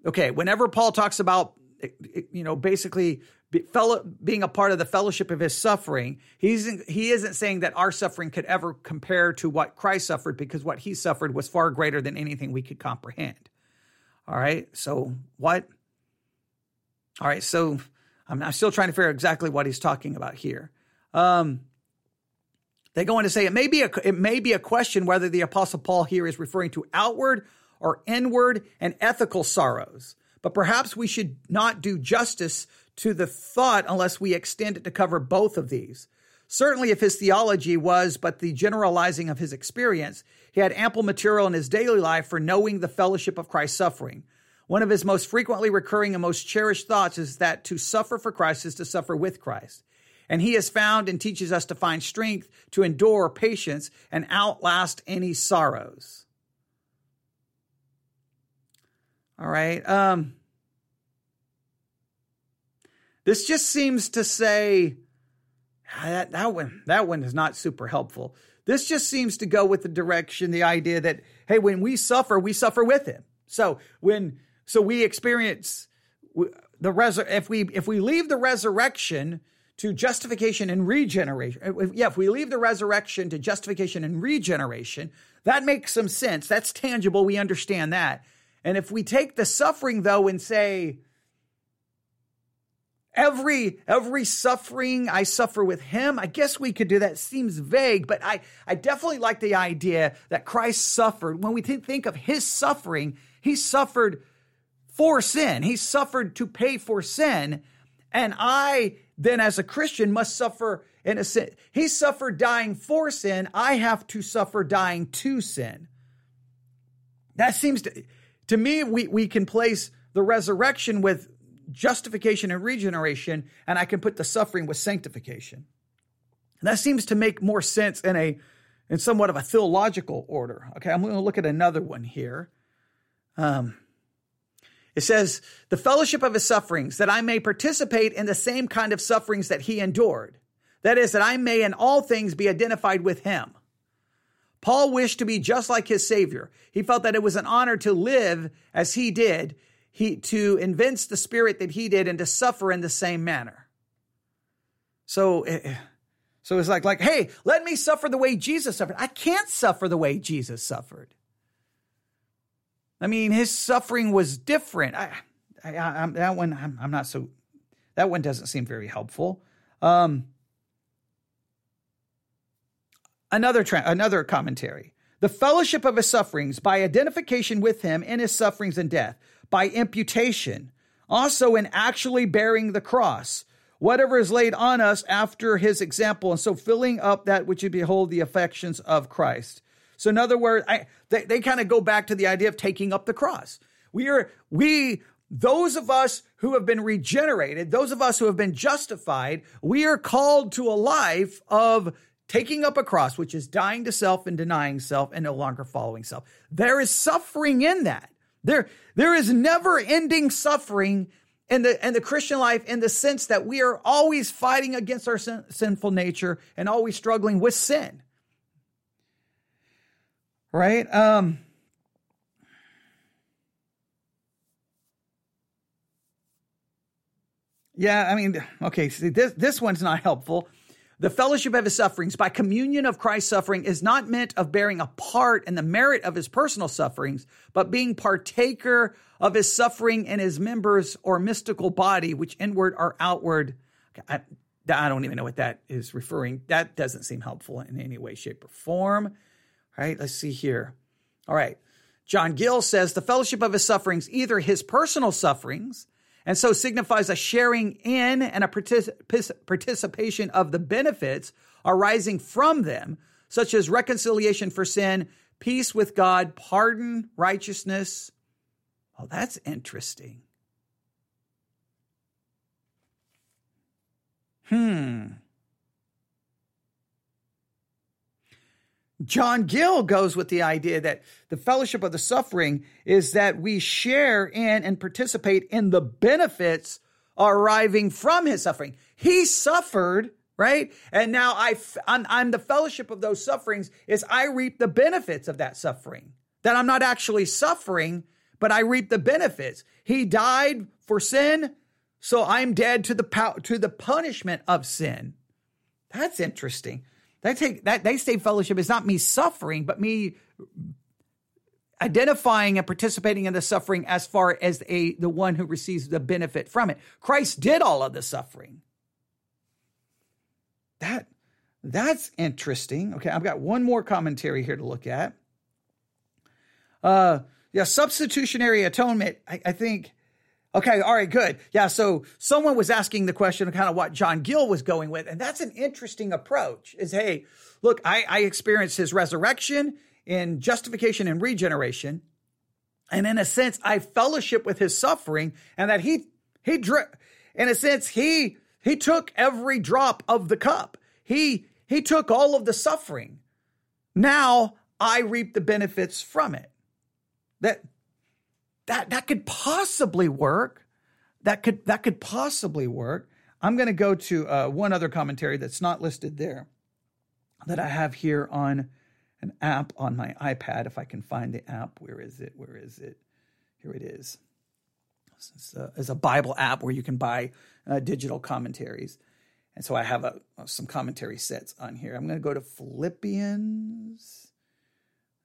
okay, whenever Paul talks about, you know, basically fellow, being a part of the fellowship of his suffering, he's, he isn't saying that our suffering could ever compare to what Christ suffered because what he suffered was far greater than anything we could comprehend. All right, so what? All right, so I'm, still trying to figure out exactly what he's talking about here. Um, they go on to say it may be a it may be a question whether the apostle Paul here is referring to outward or inward and ethical sorrows. But perhaps we should not do justice to the thought unless we extend it to cover both of these. Certainly, if his theology was but the generalizing of his experience, he had ample material in his daily life for knowing the fellowship of Christ's suffering. One of his most frequently recurring and most cherished thoughts is that to suffer for Christ is to suffer with Christ. And he has found and teaches us to find strength to endure patience and outlast any sorrows. All right. Um, this just seems to say ah, that, that one that one is not super helpful. This just seems to go with the direction, the idea that hey, when we suffer, we suffer with him. So when so we experience the resur- if we if we leave the resurrection to justification and regeneration. Uh, yeah, if we leave the resurrection to justification and regeneration, that makes some sense. That's tangible. We understand that. And if we take the suffering though and say, every every suffering I suffer with him, I guess we could do that. It seems vague, but I, I definitely like the idea that Christ suffered. When we think of his suffering, he suffered for sin. He suffered to pay for sin. And I then as a Christian must suffer in a sin. He suffered dying for sin. I have to suffer dying to sin. That seems to, to me, we, we can place the resurrection with justification and regeneration, and I can put the suffering with sanctification. And that seems to make more sense in a in somewhat of a theological order. Okay, I'm going to look at another one here. Um, it says, the fellowship of his sufferings, that I may participate in the same kind of sufferings that he endured. That is, that I may in all things be identified with him. Paul wished to be just like his Savior. He felt that it was an honor to live as he did, he, to evince the spirit that he did, and to suffer in the same manner. So, eh, eh, so it's like, like, hey, let me suffer the way Jesus suffered. I can't suffer the way Jesus suffered. I mean, his suffering was different. I, I, I that one, I'm, I'm, not so. That one doesn't seem very helpful. Um, another tra- another commentary: the fellowship of his sufferings by identification with him in his sufferings and death, by imputation, also in actually bearing the cross, whatever is laid on us after his example, and so filling up that which you behold the affections of Christ. So in other words, I, they, they kind of go back to the idea of taking up the cross. We are, we, those of us who have been regenerated, those of us who have been justified, we are called to a life of taking up a cross, which is dying to self and denying self and no longer following self. There is suffering in that. There, there is never ending suffering in the, in the Christian life in the sense that we are always fighting against our sin, sinful nature and always struggling with sin right? Um, yeah, I mean, okay, see, this, this one's not helpful. The fellowship of his sufferings by communion of Christ's suffering is not meant of bearing a part in the merit of his personal sufferings, but being partaker of his suffering in his members or mystical body, which inward or outward. I, I don't even know what that is referring. That doesn't seem helpful in any way, shape, or form. All right, let's see here. All right. John Gill says the fellowship of his sufferings, either his personal sufferings, and so signifies a sharing in and a particip- participation of the benefits arising from them, such as reconciliation for sin, peace with God, pardon, righteousness. Oh, that's interesting. Hmm. John Gill goes with the idea that the fellowship of the suffering is that we share in and participate in the benefits arriving from his suffering. He suffered, right? And now I, I'm, I'm the fellowship of those sufferings is I reap the benefits of that suffering. That I'm not actually suffering, but I reap the benefits. He died for sin, so I'm dead to the to the punishment of sin. That's interesting. They take that they say fellowship is not me suffering, but me identifying and participating in the suffering as far as a the one who receives the benefit from it. Christ did all of the suffering. That that's interesting. Okay, I've got one more commentary here to look at. Uh yeah, substitutionary atonement, I, I think Okay, all right, good. Yeah, so someone was asking the question of kind of what John Gill was going with, and that's an interesting approach. Is hey, look, I, I experienced his resurrection in justification and regeneration, and in a sense, I fellowship with his suffering, and that he he in a sense he he took every drop of the cup. He he took all of the suffering. Now I reap the benefits from it. That that that could possibly work. That could that could possibly work. I'm going to go to uh, one other commentary that's not listed there that I have here on an app on my iPad. If I can find the app, where is it? Where is it? Here it is. It's a, it's a Bible app where you can buy uh, digital commentaries. And so I have a, some commentary sets on here. I'm going to go to Philippians.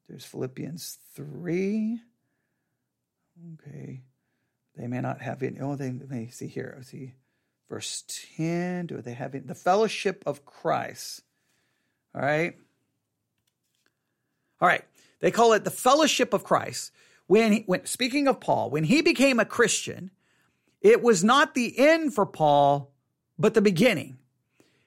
There's Philippians 3. Okay. They may not have it. Oh, they may see here. See verse 10. Do they have it? The fellowship of Christ. All right. All right. They call it the fellowship of Christ. When, he, when speaking of Paul, when he became a Christian, it was not the end for Paul, but the beginning.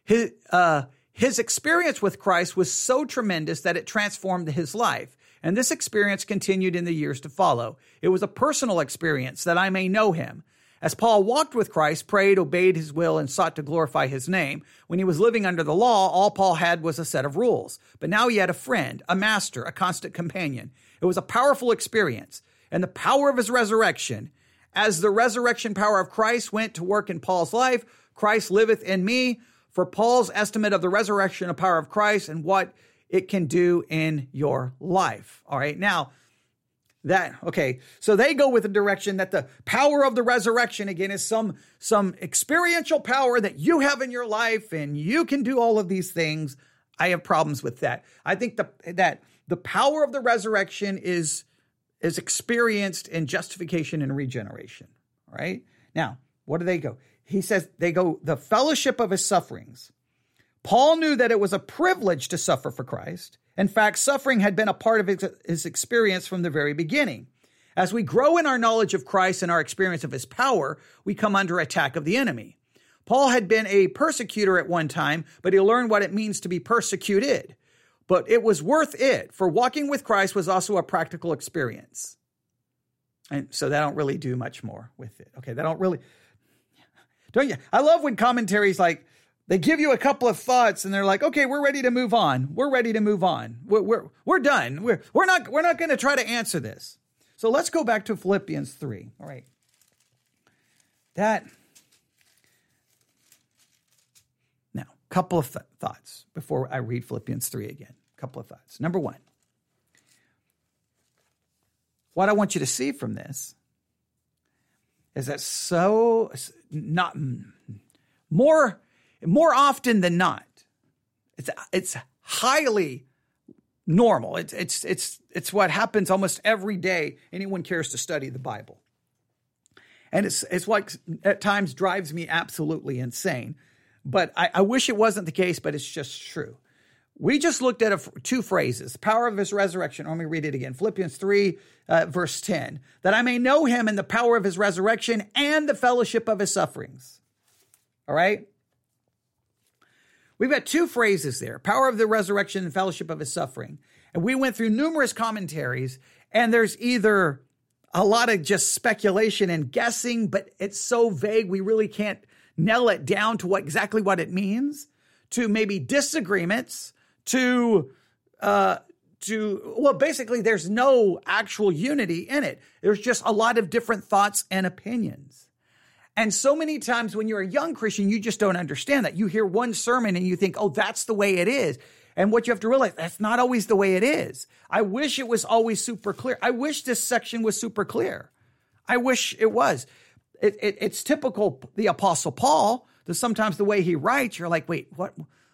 His, uh, his experience with Christ was so tremendous that it transformed his life. And this experience continued in the years to follow. It was a personal experience that I may know him. As Paul walked with Christ, prayed, obeyed his will, and sought to glorify his name, when he was living under the law, all Paul had was a set of rules. But now he had a friend, a master, a constant companion. It was a powerful experience. And the power of his resurrection, as the resurrection power of Christ went to work in Paul's life, Christ liveth in me. For Paul's estimate of the resurrection of power of Christ and what it can do in your life. All right. Now, that okay so they go with the direction that the power of the resurrection again is some some experiential power that you have in your life and you can do all of these things i have problems with that i think the that the power of the resurrection is is experienced in justification and regeneration right now what do they go he says they go the fellowship of his sufferings Paul knew that it was a privilege to suffer for Christ. In fact, suffering had been a part of his experience from the very beginning. As we grow in our knowledge of Christ and our experience of his power, we come under attack of the enemy. Paul had been a persecutor at one time, but he learned what it means to be persecuted. But it was worth it, for walking with Christ was also a practical experience. And so they don't really do much more with it. Okay, they don't really. Don't you? I love when commentaries like, they give you a couple of thoughts and they're like, okay, we're ready to move on. We're ready to move on. We're, we're, we're done. We're, we're not, we're not going to try to answer this. So let's go back to Philippians 3. All right. That. Now, a couple of th- thoughts before I read Philippians 3 again. Couple of thoughts. Number one, what I want you to see from this is that so not more more often than not, it's it's highly normal. It's it's it's it's what happens almost every day. Anyone cares to study the Bible, and it's it's what at times drives me absolutely insane. But I, I wish it wasn't the case, but it's just true. We just looked at a, two phrases, power of his resurrection. Let me read it again. Philippians 3, uh, verse 10, that I may know him in the power of his resurrection and the fellowship of his sufferings. All right? We've got two phrases there power of the resurrection and fellowship of his suffering. And we went through numerous commentaries, and there's either a lot of just speculation and guessing, but it's so vague we really can't nail it down to what exactly what it means, to maybe disagreements, to uh, to well, basically, there's no actual unity in it. There's just a lot of different thoughts and opinions. And so many times when you're a young Christian, you just don't understand that. You hear one sermon and you think, oh, that's the way it is. And what you have to realize, that's not always the way it is. I wish it was always super clear. I wish this section was super clear. I wish it was. It, it, it's typical the Apostle Paul that sometimes the way he writes, you're like, wait, what?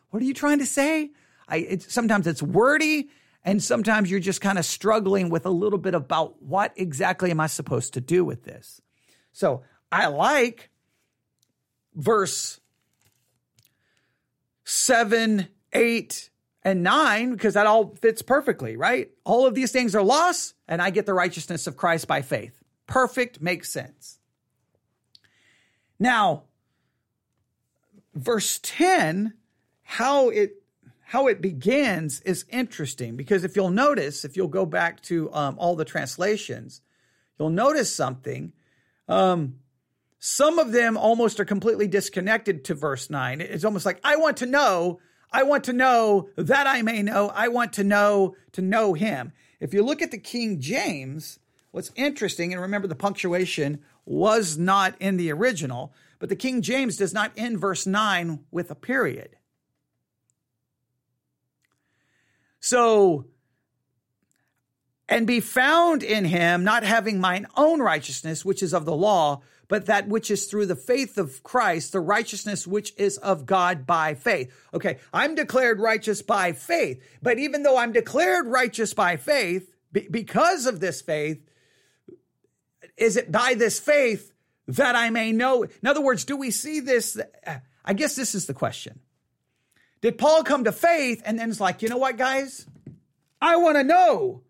What are you trying to say? I, it's, sometimes it's wordy, and sometimes you're just kind of struggling with a little bit about what exactly am I supposed to do with this. So I like verse 7, 8, and 9 because that all fits perfectly, right? All of these things are lost, and I get the righteousness of Christ by faith. Perfect, makes sense. Now, verse 10, how it how it begins is interesting because if you'll notice, if you'll go back to um, all the translations, you'll notice something. Um, some of them almost are completely disconnected to verse 9. It's almost like, I want to know, I want to know that I may know, I want to know to know him. If you look at the King James, what's interesting, and remember the punctuation was not in the original, but the King James does not end verse 9 with a period. So, and be found in him, not having mine own righteousness, which is of the law, but that which is through the faith of Christ, the righteousness which is of God by faith. Okay, I'm declared righteous by faith, but even though I'm declared righteous by faith, because of this faith, is it by this faith that I may know? In other words, do we see this? I guess this is the question. Did Paul come to faith and then it's like, you know what, guys? I want to know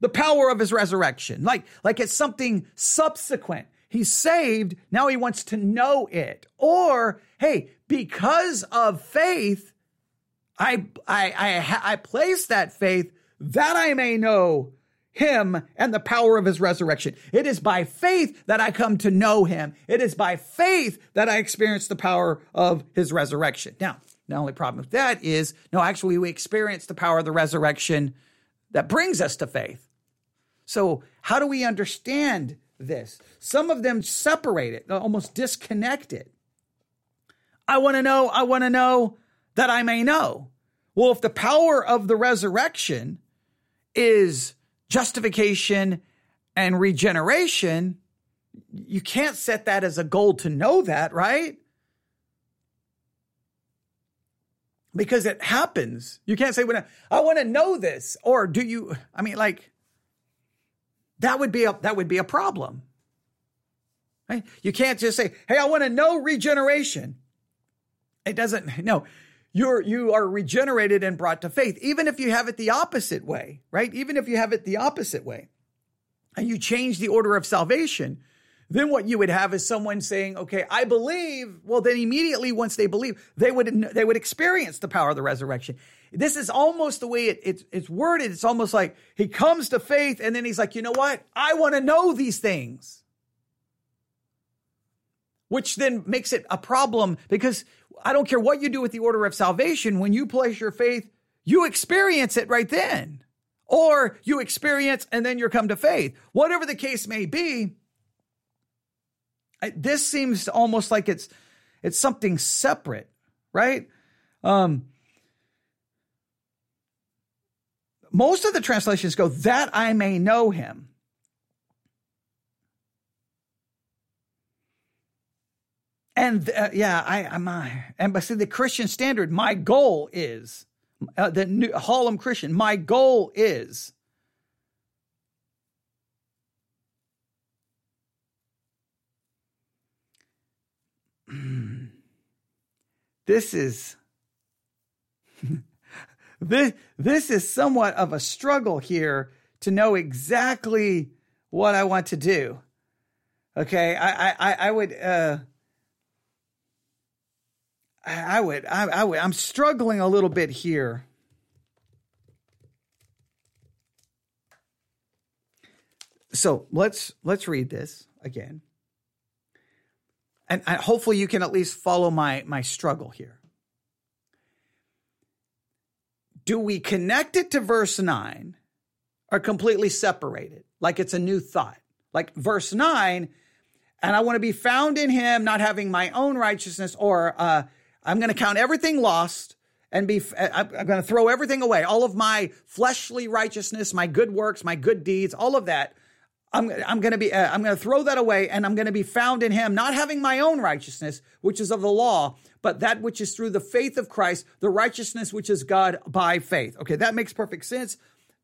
the power of his resurrection. Like, like it's something subsequent. He's saved. Now he wants to know it. Or, hey, because of faith, I, I, I, I place that faith that I may know him and the power of his resurrection. It is by faith that I come to know him. It is by faith that I experience the power of his resurrection. Now, the only problem with that is, no, actually, we experience the power of the resurrection that brings us to faith. So, how do we understand this? Some of them separate it, almost disconnect it. I want to know, I want to know that I may know. Well, if the power of the resurrection is justification and regeneration, you can't set that as a goal to know that, right? because it happens. You can't say, "When I want to know this," or do you? I mean, like that would be a that would be a problem. Right? You can't just say, "Hey, I want to know regeneration." It doesn't. No, you're you are regenerated and brought to faith, even if you have it the opposite way, right? Even if you have it the opposite way, and you change the order of salvation then what you would have is someone saying, "Okay, I believe." Well, then immediately once they believe, they would they would experience the power of the resurrection. This is almost the way it, it's it's worded. It's almost like he comes to faith, and then he's like, "You know what? I want to know these things," which then makes it a problem because I don't care what you do with the order of salvation. When you place your faith, you experience it right then, or you experience and then you're come to faith. Whatever the case may be this seems almost like it's it's something separate, right? Um, most of the translations go that I may know him. And uh, yeah, I, I'm, uh, and but see the Christian standard. My goal is uh, the new Holman Christian. My goal is this is this this is somewhat of a struggle here to know exactly what I want to do. Okay, I I I would uh I would I, I would I'm struggling a little bit here. So let's let's read this again and, and hopefully you can at least follow my my struggle here. Do we connect it to verse 9 or completely separate it like it's a new thought? Like verse 9, and I want to be found in him, not having my own righteousness, or uh, I'm going to count everything lost and be, I'm going to throw everything away. All of my fleshly righteousness, my good works, my good deeds, all of that. I'm, I'm going to be, uh, I'm going to throw that away and I'm going to be found in him, not having my own righteousness, which is of the law, but that which is through the faith of Christ, the righteousness which is God by faith. Okay, that makes perfect sense.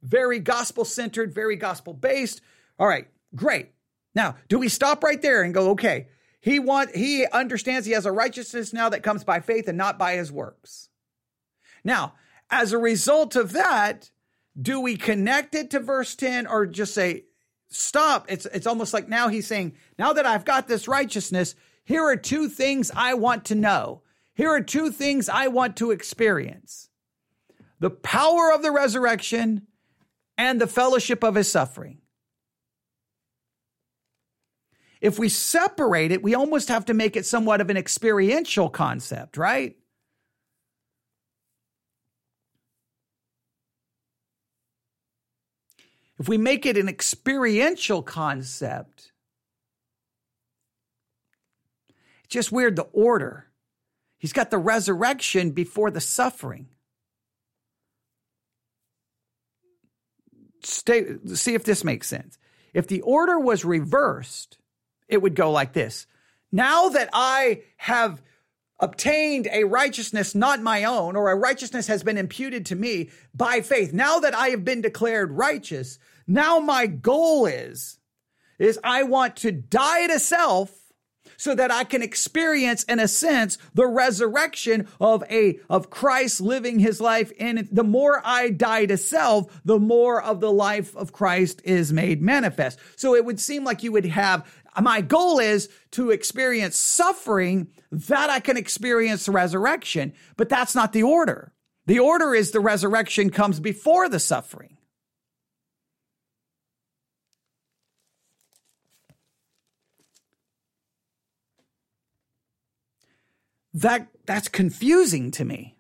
Very gospel centered, very gospel based. All right, great. Now, do we stop right there and go, okay, he want, he understands he has a righteousness now that comes by faith and not by his works. Now, as a result of that, do we connect it to verse 10 or just say, stop. It's it's almost like now he's saying, now that I've got this righteousness, here are two things I want to know. Here are two things I want to experience the power of the resurrection and the fellowship of his suffering. If we separate it, we almost have to make it somewhat of an experiential concept, right? If we make it an experiential concept, it's just weird the order. He's got the resurrection before the suffering. Stay, see if this makes sense. If the order was reversed, it would go like this. Now that I have obtained a righteousness not my own, or a righteousness has been imputed to me by faith, now that I have been declared righteous, now my goal is, is I want to die to self so that I can experience, in a sense, the resurrection of a, of Christ living his life it. The more I die to self, the more of the life of Christ is made manifest. So it would seem like you would have my goal is to experience suffering that I can experience resurrection, but that's not the order. The order is the resurrection comes before the suffering. That that's confusing to me.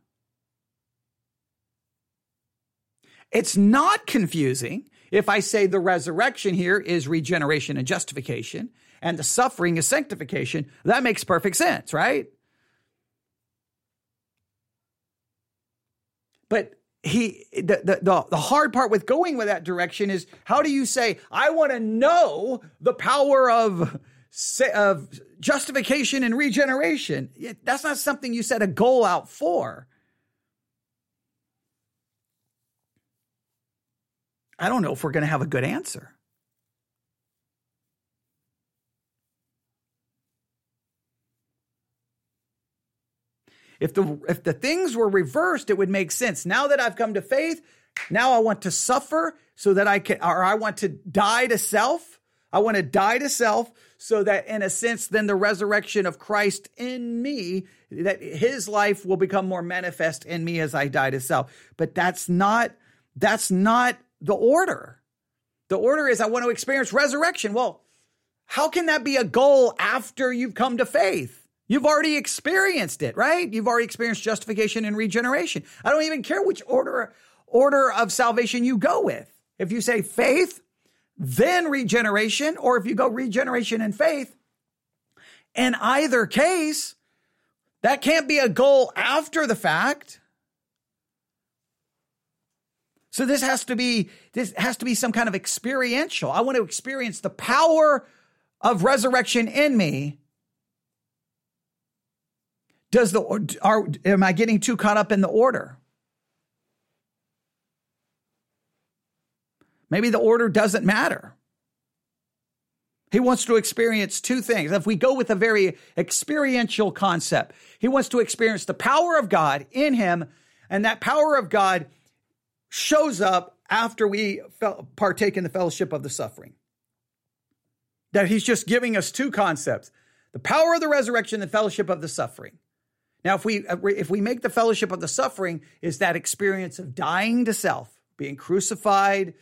It's not confusing if I say the resurrection here is regeneration and justification, and the suffering is sanctification, that makes perfect sense, right? But he the, the, the hard part with going with that direction is how do you say i want to know the power of of justification and regeneration that's not something you set a goal out for I don't know if we're going to have a good answer. If the if the things were reversed, it would make sense. Now that I've come to faith, now I want to suffer so that I can or I want to die to self. I want to die to self so that in a sense then the resurrection of Christ in me that his life will become more manifest in me as I die to self. But that's not that's not the order. The order is I want to experience resurrection. Well, how can that be a goal after you've come to faith? You've already experienced it, right? You've already experienced justification and regeneration. I don't even care which order order of salvation you go with. If you say faith, then regeneration, or if you go regeneration and faith, in either case, that can't be a goal after the fact. So this has to be this has to be some kind of experiential. I want to experience the power of resurrection in me. Does the are am I getting too caught up in the order? Maybe the order doesn't matter. He wants to experience two things. If we go with a very experiential concept, he wants to experience the power of God in him, and that power of God shows up after we partake in the fellowship of the suffering. That he's just giving us two concepts the power of the resurrection, the fellowship of the suffering. Now, if we if we make the fellowship of the suffering is that experience of dying to self, being crucified,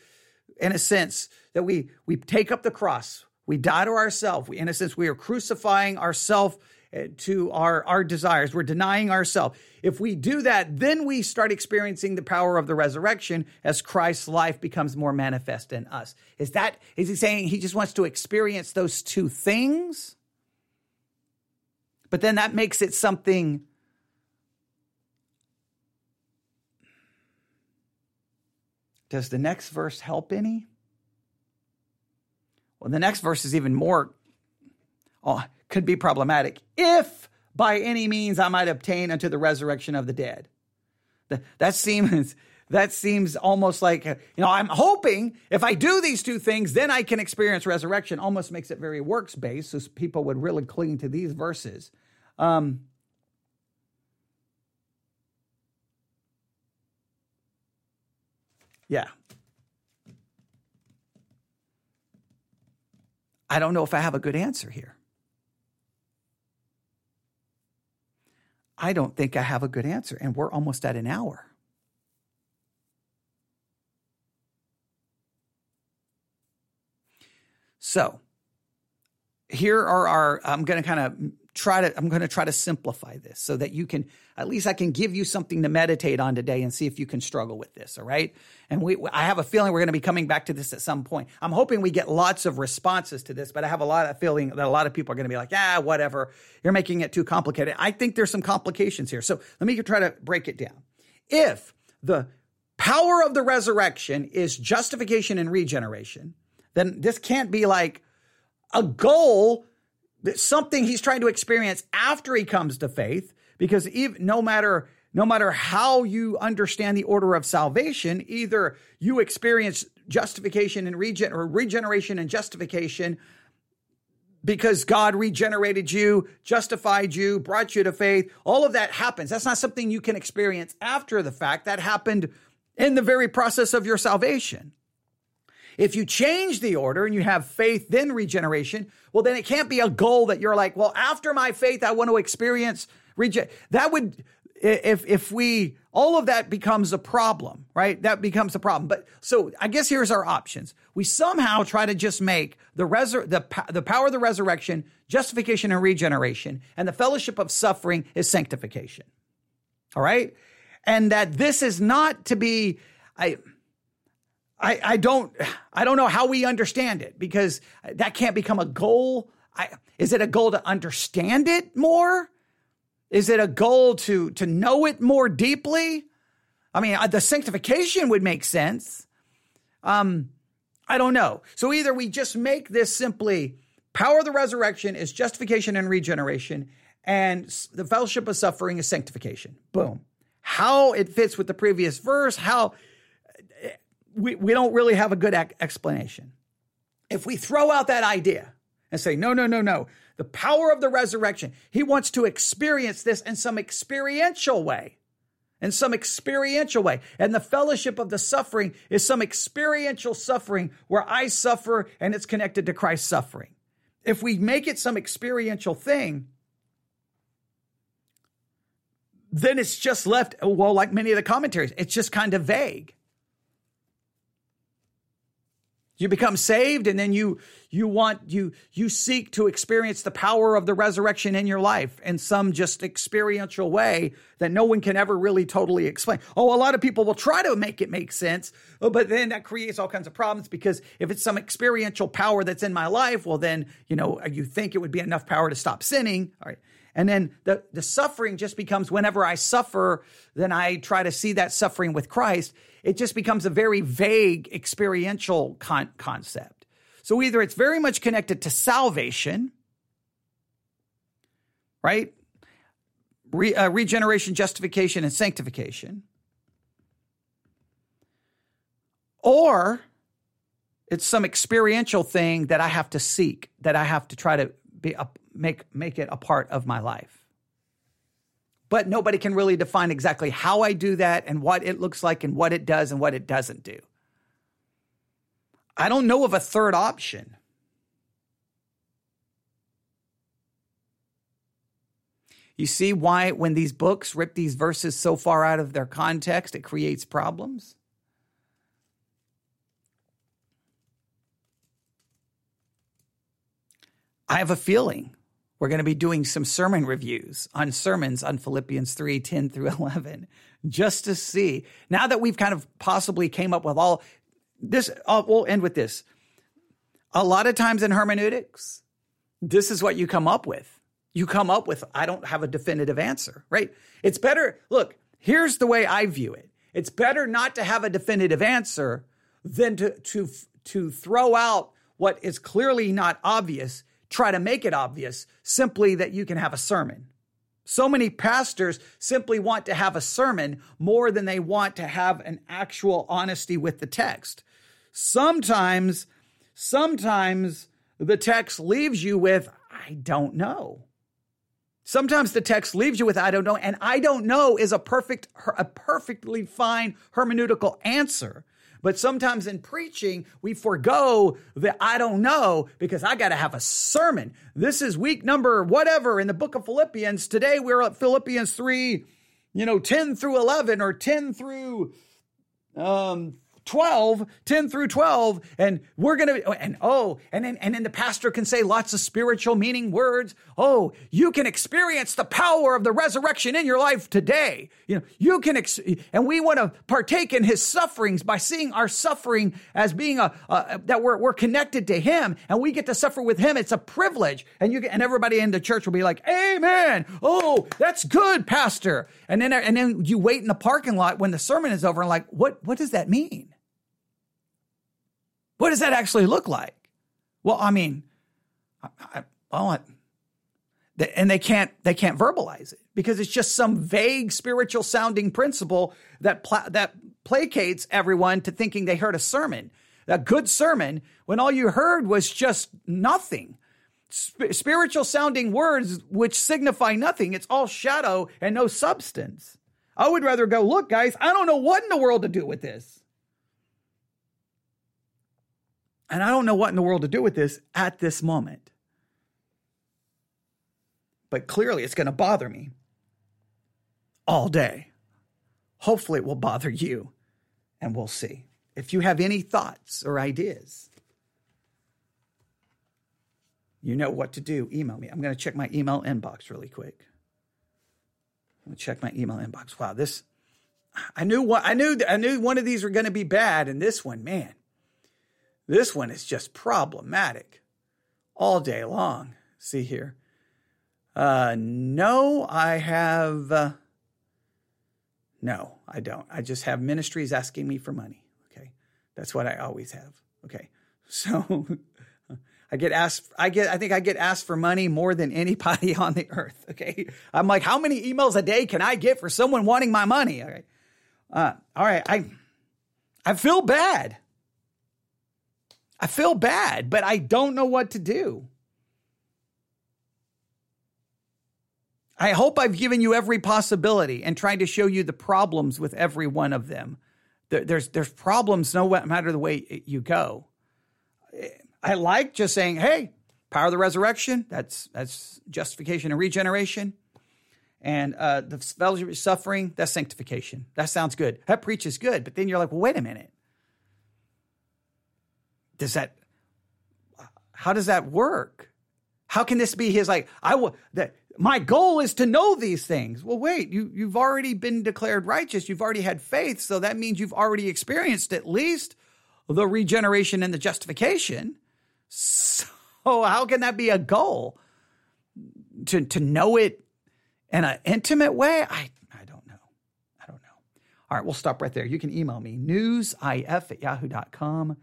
in a sense that we we take up the cross, we die to ourselves. In a sense, we are crucifying ourselves uh, to our, our desires. We're denying ourselves. If we do that, then we start experiencing the power of the resurrection as Christ's life becomes more manifest in us. Is that, is he saying he just wants to experience those two things? But then that makes it something Does the next verse help any? Well, the next verse is even more oh, could be problematic if by any means I might obtain unto the resurrection of the dead. That seems that seems almost like uh, you know I'm hoping if I do these two things, then I can experience resurrection. Almost makes it very works based, so people would really cling to these verses. Um, yeah, I don't know if I have a good answer here. I don't think I have a good answer. And we're almost at an hour. So here are our, I'm going to kind of try to, I'm going to try to simplify this so that you can, at least I can give you something to meditate on today and see if you can struggle with this. All right. And we, I have a feeling we're going to be coming back to this at some point. I'm hoping we get lots of responses to this, but I have a lot of feeling that a lot of people are going to be like, ah, whatever. You're making it too complicated. I think there's some complications here. So let me try to break it down. If the power of the resurrection is justification and regeneration, then this can't be like a goal, something he's trying to experience after he comes to faith, because even, no matter no matter how you understand the order of salvation, either you experience justification and regen or regeneration and justification because God regenerated you, justified you, brought you to faith. All of that happens. That's not something you can experience after the fact. That happened in the very process of your salvation. If you change the order and you have faith, then regeneration, well, then it can't be a goal that you're like, well, after my faith, I want to experience regen. That would, if, if we, all of that becomes a problem, right? That becomes a problem. But so I guess here's our options. We somehow try to just make the resur- the, the power of the resurrection, justification and regeneration, and the fellowship of suffering is sanctification. All right. And that this is not to be, I, I, I don't I don't know how we understand it because that can't become a goal. I, is it a goal to understand it more? Is it a goal to to know it more deeply? I mean, the sanctification would make sense. Um, I don't know. So either we just make this simply power of the resurrection is justification and regeneration, and the fellowship of suffering is sanctification. Boom. How it fits with the previous verse, how we, we don't really have a good explanation. If we throw out that idea and say, no, no, no, no, the power of the resurrection, he wants to experience this in some experiential way. In some experiential way. And the fellowship of the suffering is some experiential suffering where I suffer and it's connected to Christ's suffering. If we make it some experiential thing, then it's just left, well, like many of the commentaries, it's just kind of vague. You become saved and then you you want you you seek to experience the power of the resurrection in your life in some just experiential way that no one can ever really totally explain. Oh, a lot of people will try to make it make sense, oh, but then that creates all kinds of problems because if it's some experiential power that's in my life, well then, you know, you think it would be enough power to stop sinning. All right. And then the, the suffering just becomes whenever I suffer, then I try to see that suffering with Christ. It just becomes a very vague experiential con- concept. So either it's very much connected to salvation, right? Re, uh, regeneration, justification, and sanctification. Or it's some experiential thing that I have to seek, that I have to try to be a, make make it a part of my life. But nobody can really define exactly how I do that and what it looks like and what it does and what it doesn't do. I don't know of a third option. You see why, when these books rip these verses so far out of their context, it creates problems? I have a feeling we're going to be doing some sermon reviews on sermons on Philippians 3 10 through 11, just to see. Now that we've kind of possibly came up with all this, I'll, we'll end with this. A lot of times in hermeneutics, this is what you come up with. You come up with, I don't have a definitive answer, right? It's better, look, here's the way I view it. It's better not to have a definitive answer than to, to, to throw out what is clearly not obvious try to make it obvious simply that you can have a sermon. So many pastors simply want to have a sermon more than they want to have an actual honesty with the text. Sometimes, sometimes the text leaves you with, I don't know. Sometimes the text leaves you with, I don't know. And I don't know is a perfect, a perfectly fine hermeneutical answer. But sometimes in preaching, we forego the I don't know because I got to have a sermon. This is week number whatever in the book of Philippians. Today we're at Philippians 3, you know, 10 through 11 or 10 through um 12, 10 through 12, and we're going to, oh, and oh, and then, and then the pastor can say lots of spiritual meaning words. Oh, you can experience the power of the resurrection in your life today. You know, you can, ex- and we want to partake in his sufferings by seeing our suffering as being a, a, that we're, we're connected to him and we get to suffer with him. It's a privilege. And you and everybody in the church will be like, Amen. Oh, that's good, pastor. And then, and then you wait in the parking lot when the sermon is over and like, what, what does that mean? What does that actually look like? Well, I mean, I, I, and they can't they can't verbalize it because it's just some vague spiritual sounding principle that pla- that placates everyone to thinking they heard a sermon, a good sermon, when all you heard was just nothing. Sp- spiritual sounding words which signify nothing. It's all shadow and no substance. I would rather go, look, guys, I don't know what in the world to do with this. And I don't know what in the world to do with this at this moment. But clearly, it's going to bother me all day. Hopefully, it will bother you, and we'll see. If you have any thoughts or ideas, you know what to do. Email me. I'm going to check my email inbox really quick. I'm going to check my email inbox. Wow, this I knew what I knew I knew one of these were going to be bad and this one, man. This one is just problematic all day long. See here. Uh, no, I have. Uh, no, I don't. I just have ministries asking me for money. Okay. That's what I always have. Okay. So I get asked, I get, I think I get asked for money more than anybody on the earth. Okay. I'm like, how many emails a day can I get for someone wanting my money? Okay. Uh, all right. I, I feel bad. I feel bad, but I don't know what to do. I hope I've given you every possibility and tried to show you the problems with every one of them. There's there's problems no matter the way you go. I like just saying, "Hey, power of the resurrection. That's that's justification and regeneration." And uh, the fellowship of suffering, that's sanctification. That sounds good. That preaches good. But then you're like, well, wait a minute does that how does that work? How can this be his like I will that my goal is to know these things. Well, wait, you you've already been declared righteous. You've already had faith, so that means you've already experienced at least the regeneration and the justification. So how can that be a goal? To to know it in an intimate way? I I don't know. I don't know. All right, we'll stop right there. You can email me, newsif at yahoo.com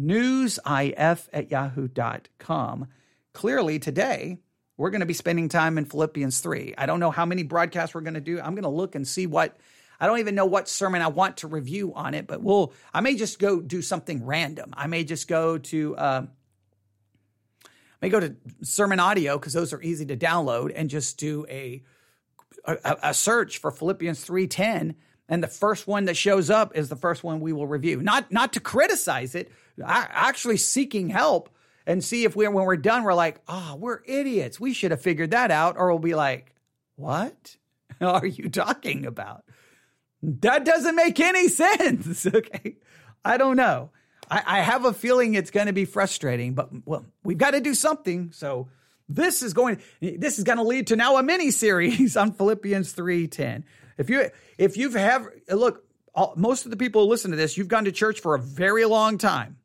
newsif at yahoo.com. Clearly, today, we're going to be spending time in Philippians 3. I don't know how many broadcasts we're going to do. I'm going to look and see what, I don't even know what sermon I want to review on it, but we'll, I may just go do something random. I may just go to, uh, may go to sermon audio because those are easy to download and just do a, a, a search for Philippians 3.10 and the first one that shows up is the first one we will review. Not not to criticize it, actually seeking help and see if we when we're done we're like, "Oh, we're idiots. We should have figured that out." Or we'll be like, "What are you talking about? That doesn't make any sense." okay. I don't know. I, I have a feeling it's going to be frustrating, but well, we've got to do something. So this is going this is going to lead to now a mini series on Philippians 3:10. If you if you've have look, all, most of the people who listen to this, you've gone to church for a very long time.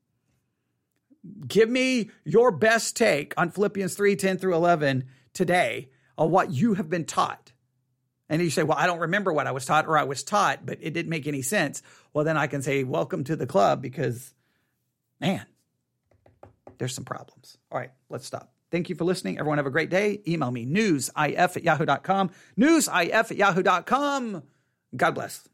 Give me your best take on Philippians 3 10 through 11 today on what you have been taught. And you say, Well, I don't remember what I was taught, or I was taught, but it didn't make any sense. Well, then I can say, Welcome to the club because, man, there's some problems. All right, let's stop. Thank you for listening. Everyone have a great day. Email me newsif at yahoo.com. Newsif at yahoo.com. God bless.